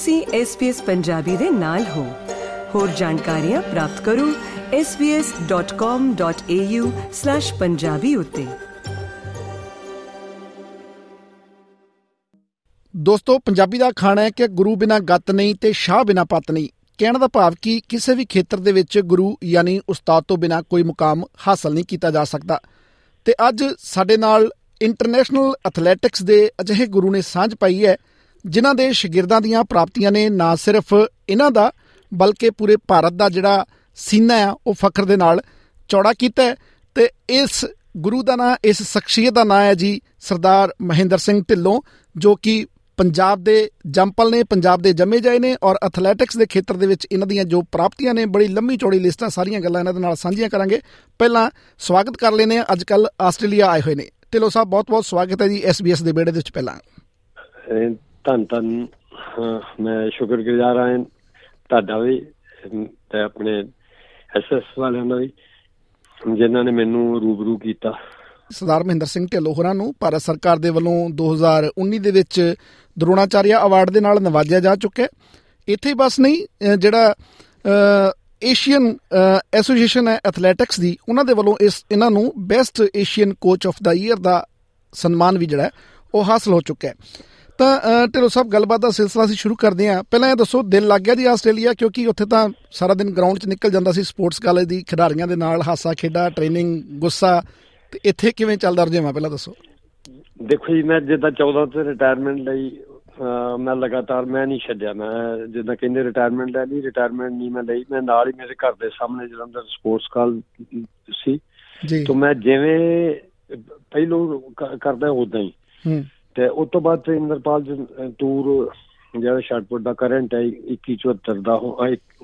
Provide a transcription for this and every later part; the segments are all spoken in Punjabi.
ਤੁਸੀਂ SBS ਪੰਜਾਬੀ ਦੇ ਨਾਲ ਹੋ। ਹੋਰ ਜਾਣਕਾਰੀਆਂ ਪ੍ਰਾਪਤ ਕਰੋ svs.com.au/punjabi ਉਤੇ। ਦੋਸਤੋ, ਪੰਜਾਬੀ ਦਾ ਖਾਣਾ ਹੈ ਕਿ ਗੁਰੂ ਬਿਨਾ ਗੱਤ ਨਹੀਂ ਤੇ ਸ਼ਾਹ ਬਿਨਾ ਪਤ ਨਹੀਂ। ਕਹਿਣ ਦਾ ਭਾਵ ਕਿ ਕਿਸੇ ਵੀ ਖੇਤਰ ਦੇ ਵਿੱਚ ਗੁਰੂ ਯਾਨੀ ਉਸਤਾਦ ਤੋਂ ਬਿਨਾ ਕੋਈ ਮੁਕਾਮ ਹਾਸਲ ਨਹੀਂ ਕੀਤਾ ਜਾ ਸਕਦਾ। ਤੇ ਅੱਜ ਸਾਡੇ ਨਾਲ ਇੰਟਰਨੈਸ਼ਨਲ ਐਥਲੈਟਿਕਸ ਦੇ ਅਜਿਹੇ ਗੁਰੂ ਨੇ ਸਾਂਝ ਪਾਈ ਹੈ ਜਿਨ੍ਹਾਂ ਦੇ ਸ਼ਾਗਿਰਦਾਂ ਦੀਆਂ ਪ੍ਰਾਪਤੀਆਂ ਨੇ ਨਾ ਸਿਰਫ ਇਹਨਾਂ ਦਾ, ਬਲਕਿ ਪੂਰੇ ਭਾਰਤ ਦਾ ਜਿਹੜਾ ਸੀਨਾ ਹੈ ਉਹ ਫਖਰ ਦੇ ਨਾਲ ਚੌੜਾ ਕੀਤਾ ਹੈ। ਤੇ ਇਸ ਗੁਰੂ ਦਾ ਨਾਮ ਇਸ ਸ਼ਖਸੀਅਤ ਦਾ ਨਾਮ ਹੈ ਜੀ ਸਰਦਾਰ ਮਹਿੰਦਰ ਸਿੰਘ ਢਿੱਲੋਂ, ਜੋ ਕਿ ਪੰਜਾਬ ਦੇ ਜੰਪਲ ਨੇ, ਪੰਜਾਬ ਦੇ ਜੰਮੇ ਜਾਏ ਨੇ ਔਰ ਐਥਲੈਟਿਕਸ ਦੇ ਖੇਤਰ ਦੇ ਵਿੱਚ ਇਹਨਾਂ ਦੀਆਂ ਜੋ ਪ੍ਰਾਪਤੀਆਂ ਨੇ, ਬੜੀ ਲੰਮੀ ਚੌੜੀ ਲਿਸਟਾਂ ਸਾਰੀਆਂ ਗੱਲਾਂ ਇਹਨਾਂ ਦੇ ਨਾਲ ਸਾਂਝੀਆਂ ਕਰਾਂਗੇ। ਪਹਿਲਾਂ ਸਵਾਗਤ ਕਰ ਲੈਨੇ ਆ ਅੱਜ ਕੱਲ ਆਸਟ੍ਰੇਲੀਆ ਆਏ ਹੋਏ ਨੇ। ਢਿੱਲੋਂ ਸਾਹਿਬ ਬਹੁਤ ਬਹੁਤ ਸਵਾਗਤ ਹੈ ਜੀ SBS ਦੇ ਬੇੜੇ ਦੇ ਵਿੱਚ ਪਹਿਲਾਂ। ਧੰਨ ਧੰਨ ਮੈਂ ਸ਼ੁਕਰਗੁਜ਼ਾਰ ਹਾਂ ਤੁਹਾਡਾ ਵੀ, ਤੇ ਆਪਣੇ ਐਸਐਸ ਵਾਲਿਆਂ ਦਾ ਵੀ, ਜਿਨ੍ਹਾਂ ਨੇ ਮੈਨੂੰ ਰੂਬਰੂ ਕੀਤਾ। ਸਰਦਾਰ ਮਹਿੰਦਰ ਸਿੰਘ ਢਿੱਲੋਂ ਹੋਰਾਂ ਨੂੰ ਭਾਰਤ ਸਰਕਾਰ ਦੇ ਵੱਲੋਂ 2019 ਦੇ ਵਿੱਚ ਦਰੋਣਾਚਾਰੀਆ ਅਵਾਰਡ ਦੇ ਨਾਲ ਨਵਾਜਿਆ ਜਾ ਚੁੱਕਾ ਹੈ। ਇੱਥੇ ਬਸ ਨਹੀਂ ਜਿਹੜਾ ਏਸ਼ੀਅਨ ਐਸੋਸੀਏਸ਼ਨ ਹੈ ਐਥਲੈਟਿਕਸ ਦੀ, ਉਹਨਾਂ ਦੇ ਵੱਲੋਂ ਇਸ, ਇਹਨਾਂ ਨੂੰ best Asian coach of the year ਦਾ ਸਨਮਾਨ ਵੀ ਜਿਹੜਾ ਉਹ ਹਾਸਲ ਹੋ ਚੁੱਕਾ ਹੈ। ਤਾਂ ਢਿੱਲੋਂ ਸਾਹਿਬ ਗੱਲਬਾਤ ਦਾ ਸਿਲਸਿਲਾ ਅਸੀਂ ਸ਼ੁਰੂ ਕਰਦੇ ਹਾਂ। ਪਹਿਲਾਂ ਇਹ ਦੱਸੋ ਦਿਲ ਲੱਗ ਗਿਆ ਜੀ ਆਸਟ੍ਰੇਲੀਆ ਕਿਉਂਕਿ ਉੱਥੇ ਤਾਂ ਸਾਰਾ ਦਿਨ ਗਰਾਊਂਡ 'ਚ ਨਿਕਲ ਜਾਂਦਾ ਸੀ ਸਪੋਰਟਸ ਕਾਲਜ ਦੀ ਖਿਡਾਰੀਆਂ ਦੇ ਨਾਲ ਹਾਸਾ ਖੇਡਾ ਟ੍ਰੇਨਿੰਗ ਗੁੱਸਾ। ਤੇ ਇੱਥੇ ਕਿਵੇਂ ਚੱਲਦਾ ਰਜੇਵਾ ਪਹਿਲਾਂ ਦੱਸੋ। ਦੇਖੋ ਜੀ ਮੈਂ ਜਿੱਦਾਂ 14 ਤੋਂ ਰਿਟਾਇਰਮੈਂਟ ਲਈ ਮੈਂ ਲਗਾਤਾਰ ਮੈਂ ਨਹੀਂ ਛੱਡਿਆ। ਮੈਂ ਜਿੱਦਾਂ ਕਹਿੰਦੇ ਰਿਟਾਇਰਮੈਂਟ ਲੈ ਲਈ ਰਿਟਾਇਰਮੈਂਟ ਨਹੀਂ ਮੈਂ ਲਈ। ਮੈਂ ਨਾਲ ਹੀ ਮੇਰੇ ਘਰ ਦੇ ਸਾਹਮਣੇ ਜਲੰਧਰ ਸਪੋਰਟਸ ਕਾਲ ਸੀ। ਜੀ। ਤੋਂ ਮੈਂ ਜਿਵੇਂ ਪਹਿਲੋਂ ਕਰਦਾ ਉਦਾਂ ਹੀ। ਹੂੰ। ਤੇ ਉਸ ਤੋਂ ਬਾਅਦ ਤੇ ਇੰਦਰਪਾਲ ਟੂਰ ਜਿਹੜਾ ਸ਼ਾਟਪੁੱਟ ਦਾ ਕਰੰਟ ਹੈ 2174 ਦਾ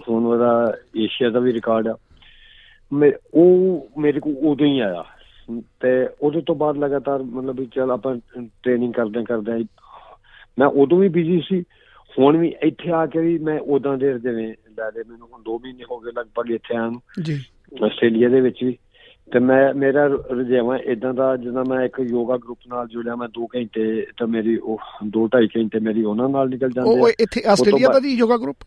ਹੁਣ ਉਹਦਾ ਏਸ਼ੀਆ ਦਾ ਵੀ ਰਿਕਾਰਡ ਆ। ਮੈਂ ਉਹ ਮੇਰੇ ਕੋਲ ਉਦੋਂ ਹੀ ਆਇਆ। ਤੇ ਉਹਦੇ ਤੋਂ ਬਾਅਦ ਲਗਾਤਾਰ ਮਤਲਬ ਵੀ ਚਲ ਆਪਾਂ ਟ੍ਰੇਨਿੰਗ ਕਰਦੇ ਕਰਦੇ ਮੈਂ ਉਦੋਂ ਵੀ ਬਿਜ਼ੀ ਸੀ। ਹੁਣ ਵੀ ਇੱਥੇ ਆ ਕੇ ਵੀ ਮੈਂ ਉਦਾਂ ਦੇ ਜਿਵੇਂ ਲੈ ਦੇ ਮੈਨੂੰ ਹੁਣ 2 ਮਹੀਨੇ ਹੋ ਗਏ ਲਗਭਗ ਇੱਥੇ ਆਉਣ ਜੀ। ਆਸਟ੍ਰੇਲੀਆ ਦੇ ਵਿੱਚ ਵੀ। ਤੇ ਮੈਂ ਮੇਰਾ ਰੁਝੇਵਾਂ ਇਦਾਂ ਦਾ ਜਿੱਦਾਂ ਮੈਂ ਇੱਕ ਯੋਗਾ ਗਰੁੱਪ ਨਾਲ ਜੁੜਿਆ ਮੈਂ 2 ਘੰਟੇ ਤਾਂ ਮੇਰੀ ਉਹ 2.5 ਘੰਟੇ ਮੇਰੀ ਉਹਨਾਂ ਨਾਲ ਨਿਕਲ ਜਾਂਦੇ ਉਹ ਇੱਥੇ ਆਸਟ੍ਰੇਲੀਆ ਦਾ ਜੀ ਯੋਗਾ ਗਰੁੱਪ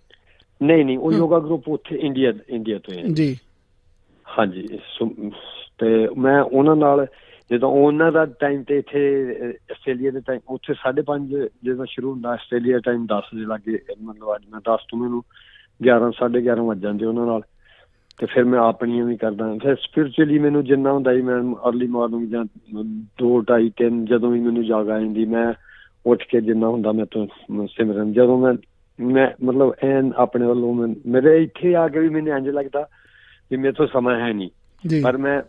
ਨਹੀਂ ਨਹੀਂ ਉਹ ਯੋਗਾ ਗਰੁੱਪ ਉੱਥੇ ਇੰਡੀਆ ਇੰਡੀਆ ਤੋਂ ਹੈ ਜੀ। ਹਾਂਜੀ ਤੇ ਮੈਂ ਉਹਨਾਂ ਨਾਲ ਜਦੋਂ ਉਹਨਾਂ ਦਾ ਟਾਈਮ ਤੇ ਇੱਥੇ ਆਸਟ੍ਰੇਲੀਆ ਦੇ ਟਾਈਮ ਉੱਥੇ 5:30 ਜਦੋਂ ਸ਼ੁਰੂ ਹੁੰਦਾ ਆਸਟ੍ਰੇਲੀਆ ਟਾਈਮ 10 ਦੇ ਲੱਗੇ ਮਤਲਬ ਅੱਜ ਮੈਂ 10 ਤੋਂ ਮੈਨੂੰ 11 11:30 ਵੱਜ ਜਾਂਦੇ ਉਹਨਾਂ ਨਾਲ। ਤੇ ਫਿਰ ਮੈਂ ਆਪਣੀਆਂ ਵੀ ਕਰਦਾ। ਫਿਰ ਸਪਿਰਚੁਅਲੀ ਮੈਨੂੰ ਜਿੰਨਾ ਹੁੰਦਾ ਹੀ ਮੈਂ अर्ਲੀ ਮਾਰਨਿੰਗ ਜਾਂ 2 2:30 3 ਜਦੋਂ ਵੀ ਮੈਨੂੰ ਜਾਗ ਆ ਜਾਂਦੀ ਮੈਂ ਉੱਠ ਕੇ ਜਿੰਨਾ ਹੁੰਦਾ ਮੈਂ ਤੋਂ ਸਿਮਰਨ। ਜਦੋਂ ਮੈਂ ਮੈਂ ਮਤਲਬ ਐਨ ਆਪਣੇ ਵੱਲੋਂ ਮੇਰੇ ਇੱਥੇ ਆ ਕੇ ਵੀ ਮੈਨੂੰ ਇੰਜ ਲੱਗਦਾ ਕਿ ਮੇਰੇ ਤੋਂ ਸਮਾਂ ਹੈ ਨਹੀਂ। ਪਰ ਮੈਂ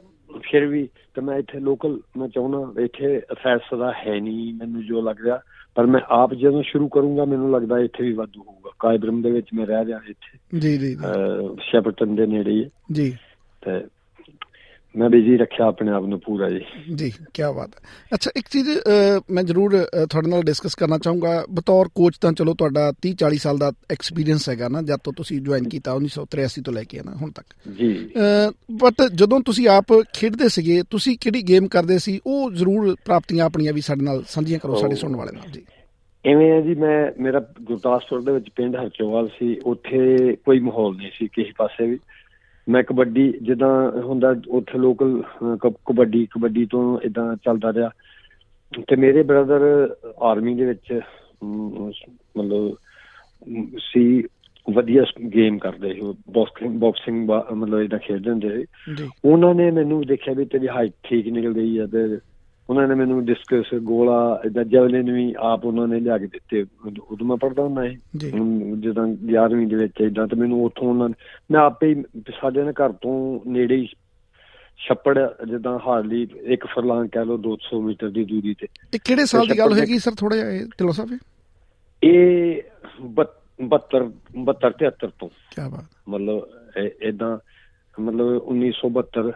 ਫਿਰ ਵੀ ਤੇ ਮੈਂ ਇੱਥੇ ਲੋਕਲ ਮੈਂ ਚਾਹੁੰਦਾ ਇੱਥੇ ਅਫੈਸ ਦਾ ਹੈ ਨਹੀਂ ਮੈਨੂੰ ਜੋ ਲੱਗ ਰਿਹਾ ਪਰ ਮੈਂ ਆਪ ਜਦੋਂ ਸ਼ੁਰੂ ਕਰੂੰਗਾ ਮੈਨੂੰ ਲੱਗਦਾ ਇੱਥੇ ਵੀ ਵਾਧੂ ਹੋਊਗਾ। ਕਾਇਬਰਮ ਦੇ ਵਿੱਚ ਮੈਂ ਰਹਿ ਰਿਹਾ ਇੱਥੇ। ਜੀ ਜੀ ਸ਼ੈਪਟਨ ਦੇ ਨੇੜੇ ਹੀ। ਜੀ। ਤੇ ਮੈਂ ਬਿਜ਼ੀ ਰੱਖਿਆ ਆਪਣੇ ਆਪ ਨੂੰ ਪੂਰਾ ਜੀ। ਜੀ ਕੀ ਬਾਤ ਹੈ। ਅੱਛਾ ਇੱਕ ਚੀਜ਼ ਮੈਂ ਜ਼ਰੂਰ ਤੁਹਾਡੇ ਨਾਲ ਡਿਸਕਸ ਕਰਨਾ ਚਾਹੂੰਗਾ। ਬਤੌਰ ਕੋਚ ਤਾਂ ਚਲੋ ਤੁਹਾਡਾ 30 40 ਸਾਲ ਦਾ ਐਕਸਪੀਰੀਅੰਸ ਹੈਗਾ ਨਾ ਜਦ ਤੋਂ ਤੁਸੀਂ ਜੁਆਇਨ ਕੀਤਾ 1983 ਤੋਂ ਲੈ ਕੇ ਨਾ ਹੁਣ ਤੱਕ। ਜੀ। ਬਟ ਜਦੋਂ ਤੁਸੀਂ ਆਪ ਖੇਡਦੇ ਸੀਗੇ ਤੁਸੀਂ ਕਿਹੜੀ ਗੇਮ ਕਰਦੇ ਸੀ? ਉਹ ਜ਼ਰੂਰ ਪ੍ਰਾਪਤੀਆਂ ਆਪਣੀਆਂ ਵੀ ਸਾਡੇ ਨਾਲ ਸਾਂਝੀਆਂ ਕਰੋ ਸਾਡੇ ਸੁਣਨ ਵਾਲੇ ਨਾਲ ਜੀ। ਐਵੇਂ ਹੈ ਜੀ ਮੈਂ ਮੇਰਾ ਗੁਰਦਾਸਪੁਰ ਦੇ ਵਿੱਚ ਪਿੰਡ ਹਰਚੋਵਾਲ ਸੀ ਉੱਥੇ ਕੋਈ ਮਾਹੌਲ ਨਹੀਂ ਸੀ ਕਿਸੇ ਪਾਸੇ ਵੀ। ਮੈਂ ਕਬੱਡੀ ਜਿੱਦਾਂ ਹੁੰਦਾ ਉੱਥੇ ਲੋਕਲ ਕਬੱਡੀ ਕਬੱਡੀ ਤੋਂ ਇਦਾਂ ਚੱਲਦਾ ਰਿਹਾ। ਤੇ ਮੇਰੇ ਬ੍ਰਦਰ ਆਰਮੀ ਦੇ ਵਿੱਚ ਮਤਲਬ ਸੀ ਵਧੀਆ ਗੇਮ ਕਰਦੇ ਸੀ। ਬਾਕਸਿੰਗ ਬਾਕਸਿੰਗ ਮਤਲਬ ਇਹਦਾ ਖੇਡਦੇ ਹੁੰਦੇ ਸੀ। ਉਹਨਾਂ ਨੇ ਮੈਨੂੰ ਦੇਖਿਆ ਵੀ ਤੇਰੀ ਹਾਈਟ ਠੀਕ ਨਿਕਲ ਗਈ ਆ ਤੇ ਉਹਨਾਂ ਨੇ ਮੈਨੂੰ ਡਿਸਕਸ ਗੋਲਾ ਇਦਾਂ ਜਵਲਿਨ ਵੀ ਆਪ ਉਹਨਾਂ ਨੇ ਲਿਆ ਕੇ ਦਿੱਤੇ। ਉਦੋਂ ਮੈਂ ਪੜਦਾ ਹੁੰਦਾ ਸੀ। ਜਦੋਂ 11ਵੀਂ ਦੇ ਵਿੱਚ ਇਦਾਂ ਤੇ ਮੈਨੂੰ ਉੱਥੋਂ ਉਹਨਾਂ ਮੈਂ ਆਪੇ ਸਾਡੇ ਨੇ ਘਰ ਤੋਂ ਨੇੜੇ ਹੀ ਛੱਪੜ ਜਿੱਦਾਂ ਹਾਰਲੀ ਇੱਕ ਫਰਲਾਂਗ ਕਹਿ ਲਓ 200 ਮੀਟਰ ਦੀ ਦੂਰੀ ਤੇ। ਇਹ ਕਿਹੜੇ ਸਾਲ ਦੀ ਗੱਲ ਹੋਏਗੀ ਸਰ ਥੋੜਾ ਜਿਹਾ ਢਿੱਲੋਂ ਸਾਹਿਬ ਇਹ 72 72 73 ਤੋਂ। ਕੀ ਬਾਤ। ਮਤਲਬ ਇਦਾਂ ਮਤਲਬ 1972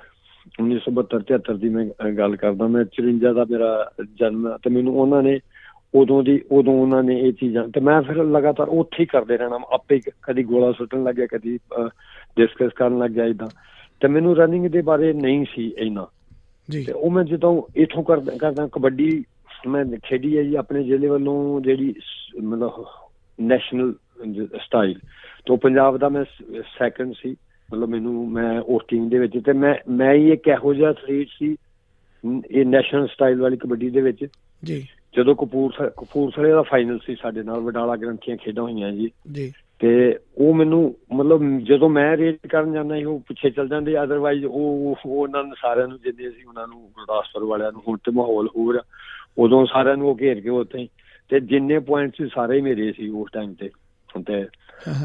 1972 73 ਦੀ ਮੈਂ ਗੱਲ ਕਰਦਾ ਮੈਂ 54 ਦਾ ਮੇਰਾ ਜਨਮ ਤੇ ਮੈਨੂੰ ਉਹਨਾਂ ਨੇ ਉਦੋਂ ਦੀ ਉਦੋਂ ਉਹਨਾਂ ਨੇ ਇਹ ਚੀਜ਼ਾਂ ਤੇ ਮੈਂ ਫਿਰ ਲਗਾਤਾਰ ਉੱਥੇ ਹੀ ਕਰਦੇ ਰਹਿਣਾ ਆਪੇ ਕਦੀ ਗੋਲਾ ਸੁੱਟਣ ਲੱਗਿਆ ਕਦੀ ਡਿਸਕਸ ਕਰਨ ਲੱਗ ਗਿਆ ਇਦਾਂ ਤੇ ਮੈਨੂੰ ਰਨਿੰਗ ਦੇ ਬਾਰੇ ਨਹੀਂ ਸੀ ਇੰਨਾ। ਜੀ। ਤੇ ਉਹ ਮੈਂ ਜਦੋਂ ਇਥੋਂ ਕਰਦਾ ਕਰਦਾ ਕਬੱਡੀ ਮੈਂ ਖੇਡੀ ਹੈ ਜੀ ਆਪਣੇ ਜ਼ਿਲ੍ਹੇ ਵੱਲੋਂ ਜਿਹੜੀ ਮਤਲਬ ਨੈਸ਼ਨਲ ਸਟਾਈਲ ਤੋਂ ਪੰਜਾਬ ਦਾ ਮੈਂ ਸੈਕੰਡ ਸੀ। ਮਤਲਬ ਮੈਨੂੰ ਮੈਂ ਉਸ ਟੀਮ ਦੇ ਵਿੱਚ ਤੇ ਮੈਂ ਮੈਂ ਹੀ ਇੱਕ ਇਹੋ ਜਿਹਾ ਐਥਲੀਟ ਸੀ ਇਹ ਨੈਸ਼ਨਲ ਸਟਾਈਲ ਵਾਲੀ ਕਬੱਡੀ ਦੇ ਵਿੱਚ ਜੀ ਜਦੋਂ ਕਪੂਰ ਕਪੂਰਥਲੇ ਦਾ ਫਾਈਨਲ ਸੀ ਸਾਡੇ ਨਾਲ ਵਡਾਲਾ ਗ੍ਰੰਥੀਆਂ ਖੇਡਾਂ ਹੋਈਆਂ ਜੀ ਜੀ ਤੇ ਉਹ ਮੈਨੂੰ ਮਤਲਬ ਜਦੋਂ ਮੈਂ ਰੇਡ ਕਰਨ ਜਾਂਦਾ ਸੀ ਉਹ ਪਿੱਛੇ ਚੱਲ ਜਾਂਦੇ ਅਦਰਵਾਈਜ਼ ਉਹ ਉਹ ਉਹਨਾਂ ਨੂੰ ਸਾਰਿਆਂ ਨੂੰ ਜਿੰਦੇ ਸੀ ਉਹਨਾਂ ਨੂੰ ਗੁਰਦਾਸਪੁਰ ਵਾਲਿਆਂ ਨੂੰ ਹੁਣ ਤੇ ਮਾਹੌਲ ਹੋਰ। ਉਦੋਂ ਸਾਰਿਆਂ ਨੂੰ ਉਹ ਘੇਰ ਕੇ ਉੱਥੇ ਤੇ ਜਿੰਨੇ ਪੁਆਇੰਟ ਸੀ ਸਾਰੇ ਮੇਰੇ ਸੀ ਉਸ ਟਾਈਮ ਤੇ ਤੇ।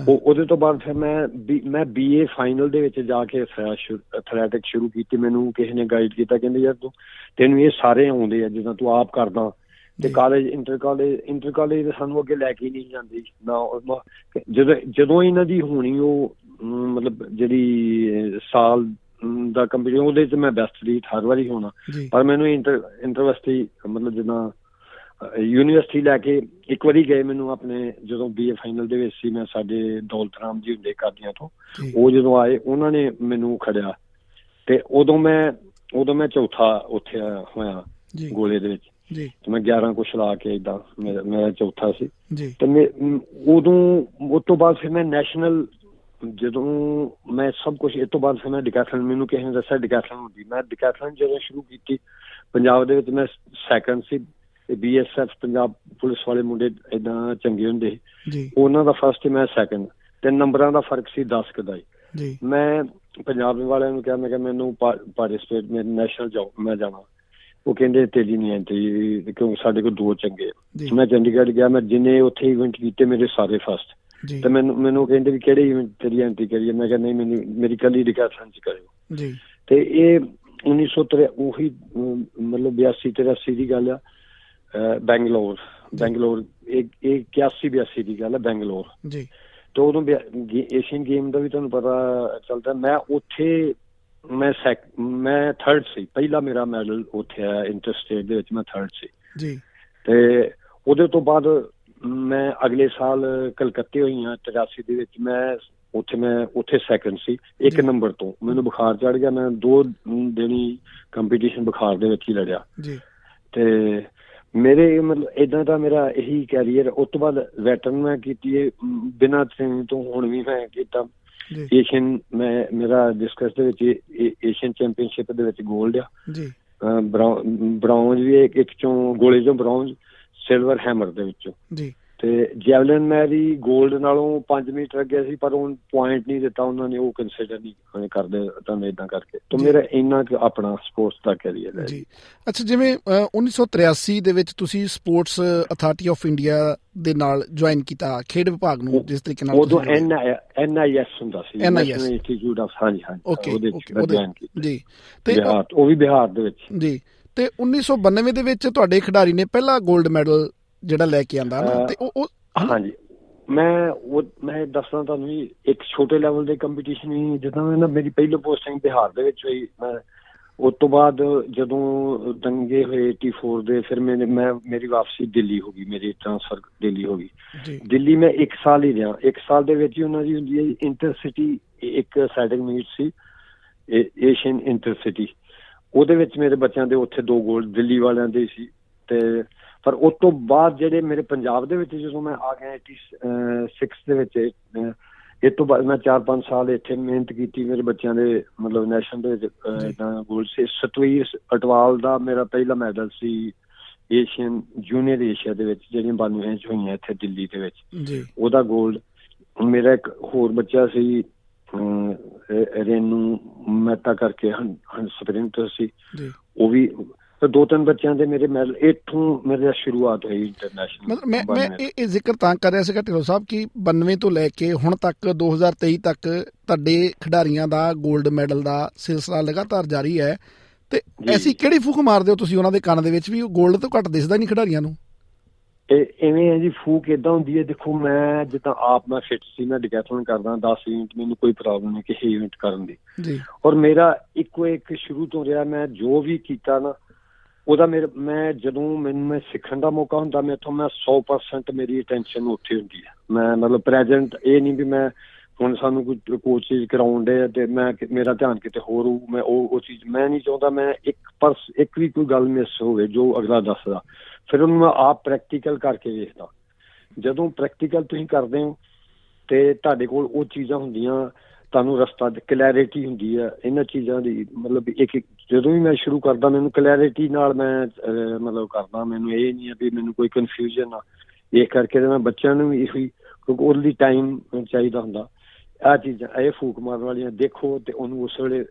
ਉਹ ਉਹਦੇ ਤੋਂ ਬਾਅਦ ਫਿਰ ਮੈਂ ਮੈਂ ਬੀਏ ਫਾਈਨਲ ਦੇ ਵਿੱਚ ਜਾ ਕੇ ਐਥਲੈਟਿਕ ਸ਼ੁਰੂ ਕੀਤੀ। ਮੈਨੂੰ ਕਿਸੇ ਨੇ ਗਾਈਡ ਕੀਤਾ ਕਹਿੰਦੇ ਯਾਰ ਤੂੰ ਤੈਨੂੰ ਇਹ ਸਾਰੇ ਆਉਂਦੇ ਆ ਜਿੱਦਾਂ ਤੂੰ ਆਪ ਕਰਦਾ। ਤੇ। College inter college inter college ਸਾਨੂੰ ਅੱਗੇ ਲੈ ਕੇ ਨਹੀਂ ਜਾਂਦੀ। ਨਾ ਜਦੋਂ ਜਦੋਂ ਇਹਨਾਂ ਦੀ ਹੋਣੀ ਉਹ ਮਤਲਬ ਜਿਹੜੀ ਸਾਲ ਦਾ ਕੰਪੀਟੀਸ਼ਨ ਉਹਦੇ ਚ ਮੈਂ ਬੈਸਟ ਰੀਟ ਹਰ ਵਾਰੀ ਹੋਣਾ। ਪਰ ਮੈਨੂੰ ਇੰਟਰ ਇੰਟਰਵਿਸਟੀ ਮਤਲਬ ਜਿੱਦਾਂ ਯੂਨੀਵਰਸਿਟੀ ਲੈ ਕੇ ਇੱਕ ਵਾਰੀ ਗਏ ਮੈਨੂੰ ਆਪਣੇ ਜਦੋਂ ਬੀਏ ਫਾਈਨਲ ਦੇ ਵਿੱਚ ਸੀ ਮੈਂ ਸਾਡੇ ਦੌਲਤ ਰਾਮ ਜੀ ਹੁੰਦੇ ਕਾਦੀਆਂ ਤੋਂ ਉਹ ਜਦੋਂ ਆਏ ਉਹਨਾਂ ਨੇ ਮੈਨੂੰ ਖੜਿਆ ਤੇ ਉਦੋਂ ਮੈਂ ਉਦੋਂ ਮੈਂ ਚੌਥਾ ਉੱਥੇ ਹੋਇਆ ਗੋਲੇ ਦੇ ਵਿੱਚ। ਜੀ। ਤੇ ਮੈਂ 11 ਕੁਛ ਲਾ ਕੇ ਇਦਾਂ ਮੇਰਾ ਚੌਥਾ ਸੀ। ਜੀ। ਤੇ ਮੈਂ ਮ, ਉਦੋਂ ਉਸ ਤੋਂ ਬਾਅਦ ਫਿਰ ਮੈਂ ਨੈਸ਼ਨਲ ਜਦੋਂ ਮੈਂ ਸਭ ਕੁਝ ਇਸ ਤੋਂ ਬਾਅਦ ਫਿਰ ਮੈਂ ਡਿਕੈਥਲਨ ਮੈਨੂੰ ਕਿਸੇ ਨੇ ਦੱਸਿਆ ਡਿਕੈਥਲਨ ਹੁੰਦੀ। ਮੈਂ ਡਿਕੈਥਲਨ ਜਦੋਂ ਸ਼ੁਰੂ ਕੀਤੀ ਪੰਜਾਬ ਦੇ ਵਿੱਚ ਮੈਂ ਸੈਕੰਡ ਸੀ। ਤੇ ਬੀਐਸਐਫ ਪੰਜਾਬ ਪੁਲਿਸ ਵਾਲੇ ਮੁੰਡੇ ਇਦਾਂ ਚੰਗੇ ਹੁੰਦੇ। ਜੀ। ਉਹਨਾਂ ਦਾ ਫਸਟ ਤੇ ਮੈਂ ਸੈਕੰਡ ਤੇ ਨੰਬਰਾਂ ਦਾ ਫ਼ਰਕ ਸੀ 10 ਕੁ ਦਾ ਹੀ। ਜੀ। ਮੈਂ ਪੰਜਾਬ ਵਾਲਿਆਂ ਨੂੰ ਕਿਹਾ ਮੈਂ ਕਿਹਾ ਮੈਨੂੰ ਪਾਰਟਿਸਿਪੇਟ ਮੈਂ ਨੈਸ਼ਨਲ ਜਾਉ ਮੈਂ ਜਾਣਾ ਉਹ ਕਹਿੰਦੇ ਤੇਰੀ ਨਹੀਂ ਐਂਟਰੀ ਕਿਉਂ ਸਾਡੇ ਕੋਲ ਦੋ ਚੰਗੇ ਮੈਂ ਚੰਡੀਗੜ੍ਹ ਗਿਆ ਮੈਂ ਜਿੰਨੇ ਉੱਥੇ ਇਵੈਂਟ ਕੀਤੇ ਮੇਰੇ ਸਾਰੇ ਫਸਟ ਤੇ ਮੈਨੂੰ ਮੈਨੂੰ ਕਹਿੰਦੇ ਵੀ ਕਿਹੜੇ ਇਵੈਂਟ ਤੇਰੀ ਐਂਟਰੀ ਕਰੀਏ? ਮੈਂ ਕਿਹਾ ਨਹੀਂ ਮੈਨੂੰ ਮੇਰੀ ਕੱਲੀ ਡਿਕਾਸ਼ਨ ਚ ਕਰਿਓ। ਜੀ। ਤੇ ਇਹ 1903 ਉਹੀ ਮਤਲਬ 82 83 ਦੀ ਗੱਲ ਆ। ਬੈਂਗਲੌਰ। ਬੈਂਗਲੌਰ ਇਹ ਇਹ 81 82 ਦੀ ਗੱਲ ਹੈ ਬੈਂਗਲੌਰ। ਜੀ। ਤੇ ਉਦੋਂ ਏਸ਼ੀਅਨ ਗੇਮ ਦਾ ਵੀ ਤੁਹਾਨੂੰ ਪਤਾ ਚੱਲਦਾ ਮੈਂ ਉੱਥੇ ਮੈਂ ਮੈਂ ਥਰਡ ਸੀ। ਪਹਿਲਾ ਮੇਰਾ ਮੈਡਲ ਉੱਥੇ ਆਇਆ ਇੰਟਰ ਸਟੇਟ ਦੇ ਵਿੱਚ ਮੈਂ ਥਰਡ ਸੀ। ਜੀ। ਤੇ ਉਹਦੇ ਤੋਂ ਬਾਅਦ ਮੈਂ ਅਗਲੇ ਸਾਲ ਕਲਕੱਤੇ ਹੋਈ ਹਾਂ 83 ਦੇ ਵਿੱਚ ਮੈਂ ਉੱਥੇ ਮੈਂ ਉੱਥੇ ਸੈਕੰਡ ਸੀ ਇੱਕ। ਨੰਬਰ ਤੋਂ। ਮੈਨੂੰ ਬੁਖਾਰ ਚੜ ਗਿਆ ਮੈਂ ਦੋ ਦਿਨੀ ਕੰਪੀਟੀਸ਼ਨ ਬੁਖਾਰ ਦੇ ਵਿੱਚ ਹੀ ਲੜਿਆ। ਜੀ। ਤੇ ਮੇਰੇ ਮਤਲਬ ਇਦਾਂ ਦਾ ਮੇਰਾ ਇਹੀ ਕੈਰੀਅਰ ਉਸ ਤੋਂ ਬਾਅਦ ਵੈਟਰਨ ਮੈਂ ਕੀਤੀ ਹੈ ਬਿਨਾਂ ਟ੍ਰੇਨਿੰਗ ਤੋਂ ਹੁਣ ਵੀ ਮੈਂ ਕੀਤਾ। ਏਸ਼ੀਅਨ ਮੈਂ ਮੇਰਾ ਡਿਸਕਸ ਦੇ ਵਿੱਚ ਏਸ਼ੀਅਨ ਚੈਂਪੀਅਨਸ਼ਿਪ ਦੇ ਵਿੱਚ 골ਡ ਆ। ਜੀ। ਬ੍ਰਾਊਨਜ਼ ਵੀ ਇੱਕ ਇੱਕ ਚੋਂ ਗੋਲੇ ਚੋਂ ਬ੍ਰਾਊਨਜ਼ ਸਿਲਵਰ ਹੈਮਰ ਦੇ ਵਿੱਚੋਂ। ਜੀ। ਤੇ ਜੈਵਲਿਨ ਮੈਰੀ 골ਡ ਨਾਲੋਂ 5 ਮੀਟਰ ਅੱਗੇ ਸੀ ਪਰ ਉਹ ਪੁਆਇੰਟ ਨਹੀਂ ਦਿੱਤਾ ਉਹਨਾਂ ਨੇ ਉਹ ਕੰਸੀਡਰ ਨਹੀਂ ਕਰਦੇ ਤਾਂ ਇਦਾਂ ਕਰਕੇ। ਤਾਂ। ਮੇਰਾ ਇੰਨਾ ਕੁ ਆਪਣਾ ਸਪੋਰਟਸ ਦਾ ਕੈਰੀਅਰ ਹੈ। ਜੀ। ਅੱਛਾ ਜਿਵੇਂ ਅ, 1983 ਦੇ ਵਿੱਚ ਤੁਸੀਂ ਸਪੋਰਟਸ ਅਥਾਰਟੀ ਆਫ ਇੰਡੀਆ ਦੇ ਨਾਲ ਜੁਆਇਨ ਕੀਤਾ ਖੇਡ ਵਿਭਾਗ ਨੂੰ ਜਿਸ ਤਰੀਕੇ ਨਾਲ ਉਦੋਂ ਤੁਸੀਂ ਐਨ ਐਨ ਆਈ ਐਸ ਹੁੰਦਾ ਸੀ NIS ਇੰਸਟੀਚਿਊਟ ਆਫ ਹਾਂਜੀ ਹਾਂਜੀ ਓਕੇ ਉਹਦੇ ਵਿੱਚ ਜੁਆਇਨ ਕੀਤਾ। ਜੀ। ਤੇ ਉਹ ਵੀ ਬਿਹਾਰ ਦੇ ਵਿੱਚ। ਜੀ। ਤੇ 1992 ਦੇ ਵਿੱਚ ਤੁਹਾਡੇ ਖਿਡਾਰੀ ਨੇ ਪਹਿਲਾ 골ਡ ਮੈਡਲ ਜਿਹੜਾ ਲੈ ਕੇ ਆਂਦਾ ਨਾ ਤੇ ਉਹ ਹਾਂਜੀ। ਮੈਂ ਉਹ ਮੈਂ ਦੱਸਦਾ ਤੁਹਾਨੂੰ ਵੀ ਇੱਕ ਛੋਟੇ ਲੈਵਲ ਦੇ ਕੰਪੀਟੀਸ਼ਨ ਵੀ ਜਦੋਂ ਨਾ ਮੇਰੀ ਪਹਿਲੀ ਪੋਸਟਿੰਗ ਬਿਹਾਰ ਦੇ ਵਿੱਚ ਹੋਈ ਮੈਂ ਉਸ ਤੋਂ ਬਾਅਦ ਜਦੋਂ ਦੰਗੇ ਹੋਏ 84 ਦੇ ਫਿਰ ਮੈਨੇ ਮੈਂ ਮੇਰੀ ਵਾਪਸੀ ਦਿੱਲੀ ਹੋ ਗਈ ਮੇਰੀ ਟ੍ਰਾਂਸਫਰ ਦਿੱਲੀ ਹੋ ਗਈ। ਜੀ। ਦਿੱਲੀ ਮੈਂ 1 ਸਾਲ ਹੀ ਰਿਹਾ। 1 ਸਾਲ ਦੇ ਵਿੱਚ ਹੀ ਉਹਨਾਂ ਦੀ ਹੁੰਦੀ ਹੈ ਇੰਟਰਸਿਟੀ ਇੱਕ ਸੈਟਿੰਗ ਮੀਟ ਸੀ ਏਸ਼ੀਅਨ ਇੰਟਰਸਿਟੀ ਉਹਦੇ ਵਿੱਚ ਮੇਰੇ ਬੱਚਿਆਂ ਦੇ ਉੱਥੇ ਦੋ ਗੋਲ ਦਿੱਲੀ ਵਾਲਿਆਂ ਦੇ ਸੀ ਤੇ ਪਰ ਉਸ ਤੋਂ ਬਾਅਦ ਜਿਹੜੇ ਮੇਰੇ ਪੰਜਾਬ ਦੇ ਵਿੱਚ ਜਦੋਂ ਮੈਂ ਆ ਗਿਆ 86 ਦੇ ਵਿੱਚ ਇਹ ਤੋਂ ਬਾਅਦ ਮੈਂ 4-5 ਸਾਲ ਇੱਥੇ ਮਿਹਨਤ ਕੀਤੀ ਮੇਰੇ ਬੱਚਿਆਂ ਦੇ ਮਤਲਬ ਨੈਸ਼ਨਲ ਦੇ ਵਿੱਚ। ਇਦਾਂ ਗੋਲ ਸੀ। ਸਤਵੀਰ ਅਟਵਾਲ ਦਾ ਮੇਰਾ ਪਹਿਲਾ ਮੈਡਲ ਸੀ ਏਸ਼ੀਅਨ ਜੂਨੀਅਰ ਏਸ਼ੀਆ ਦੇ ਵਿੱਚ ਜਿਹੜੀਆਂ 92 ਚ ਹੋਈਆਂ ਇੱਥੇ ਦਿੱਲੀ ਦੇ ਵਿੱਚ। ਜੀ। ਉਹਦਾ 골ਡ ਮੇਰਾ ਇੱਕ ਹੋਰ ਬੱਚਾ ਸੀ ਰੇਨੂ ਮਹਿਤਾ ਕਰਕੇ ਸਪ੍ਰਿੰਟਰ ਸੀ। ਉਹ ਵੀ ਦੋ ਤਿੰਨ ਬੱਚਿਆਂ ਦੇ ਮੇਰੇ ਮੈਡਲ ਇੱਥੋਂ ਮੇਰੀ ਸ਼ੁਰੂਆਤ ਹੋਈ ਇੰਟਰਨੈਸ਼ਨਲ ਮਤਲਬ ਮੈਂ ਮੈਂ ਇਹ ਜ਼ਿਕਰ ਤਾਂ ਕਰ ਰਿਹਾ ਸੀਗਾ ਢਿੱਲੋਂ ਸਾਹਿਬ ਕਿ 92 ਤੋਂ ਲੈ ਕੇ ਹੁਣ ਤੱਕ 2023 ਤੱਕ ਤੁਹਾਡੇ ਖਿਡਾਰੀਆਂ ਦਾ 골ਡ ਮੈਡਲ ਦਾ ਸਿਲਸਿਲਾ ਲਗਾਤਾਰ ਜਾਰੀ ਹੈ। ਤੇ। ਐਸੀ ਕਿਹੜੀ ਫੂਕ ਮਾਰਦੇ ਹੋ ਤੁਸੀਂ ਉਹਨਾਂ ਦੇ ਕੰਨ ਦੇ ਵਿੱਚ ਵੀ ਉਹ 골ਡ ਤੋਂ ਘੱਟ ਦਿਸਦਾ ਨਹੀਂ ਖਿਡਾਰੀਆਂ ਨੂੰ? ਇਹ ਐਵੇਂ ਹੈ ਜੀ ਫੂਕ ਇਦਾਂ ਹੁੰਦੀ ਹੈ ਦੇਖੋ ਮੈਂ ਜਿੱਦਾਂ ਆਪ ਮੈਂ ਫਿੱਟ ਸੀ ਮੈਂ ਡਿਕੈਥਲਨ ਕਰਦਾ 10 ਇਵੈਂਟ ਮੈਨੂੰ ਕੋਈ ਪ੍ਰੋਬਲਮ ਨਹੀਂ ਕਿਸੇ ਇਵੈਂਟ ਕਰਨ ਦੀ। ਜੀ। ਔਰ ਮੇਰਾ ਇੱਕੋ ਇੱਕ ਸ਼ੁਰੂ ਤੋਂ ਰਿਹਾ ਮੈਂ ਜੋ ਵੀ ਕੀਤਾ ਨਾ ਉਹਦਾ ਮੇਰੇ, ਮੈਂ ਜਦੋਂ ਮੈਨੂੰ ਮੈਂ ਸਿੱਖਣ ਦਾ ਮੌਕਾ ਹੁੰਦਾ ਮੈਥੋਂ ਮੈਂ 100% ਮੇਰੀ ਅਟੈਂਸ਼ਨ ਉੱਥੇ ਹੁੰਦੀ ਹੈ। ਮੈਂ ਮਤਲਬ ਪ੍ਰੈਜ਼ੈਂਟ ਇਹ ਨਹੀਂ ਵੀ ਮੈਂ ਹੁਣ ਸਾਨੂੰ ਕੋਈ ਕੋਚਿਸ ਕਰਾਉਂਦੇ ਆ ਤੇ ਮੈਂ ਕਿ- ਮੇਰਾ ਧਿਆਨ ਕਿਤੇ ਹੋਰ ਹੋਊ, ਮੈਂ ਉਹ ਉਹ ਚੀਜ਼ ਮੈਂ ਨਹੀਂ ਚਾਹੁੰਦਾ, ਮੈਂ ਇੱਕ ਪਰਸ, ਇੱਕ ਵੀ ਕੋਈ ਗੱਲ ਮਿਸ ਹੋਵੇ ਜੋ ਅਗਲਾ ਦੱਸਦਾ। ਫਿਰ ਉਹਨੂੰ ਮੈਂ ਆਪ ਪ੍ਰੈਕਟੀਕਲ ਕਰਕੇ ਵੇਖਦਾ। ਜਦੋਂ ਪ੍ਰੈਕਟੀਕਲ ਤੁਸੀਂ ਕਰਦੇ ਹੋ ਤੇ ਤੁਹਾਡੇ ਕੋਲ ਉਹ ਚੀਜ਼ਾਂ ਹੁੰਦੀਆਂ ਤੁਹਾਨੂੰ ਰਸਤਾ ਕਲੈਰਿਟੀ ਹੁੰਦੀ ਹੈ ਇਹਨਾਂ ਚੀਜ਼ਾਂ ਦੀ ਮਤਲਬ ਇੱਕ ਜਦੋਂ ਵੀ ਮੈਂ ਸ਼ੁਰੂ ਕਰਦਾ ਮੈਨੂੰ ਕਲੈਰਿਟੀ ਨਾਲ ਮੈਂ ਮਤਲਬ ਕਰਦਾ ਮੈਨੂੰ ਇਹ ਨਹੀਂ ਹੈ ਵੀ ਮੈਨੂੰ ਕੋਈ ਕਨਫਿਊਜ਼ਨ ਆ। ਇਹ ਕਰਕੇ ਮੈਂ ਬੱਚਿਆਂ ਨੂੰ ਵੀ ਇਹੀ ਕਿਉਂਕਿ ਉਹਦੇ ਲਈ ਟਾਈਮ ਚਾਹੀਦਾ ਹੁੰਦਾ। ਆ ਚੀਜ਼ਾਂ ਇਹ ਫੂਕ ਮਾਰਨ ਵਾਲੀਆਂ ਦੇਖੋ ਤੇ ਉਹਨੂੰ ਉਸ ਵੇਲੇ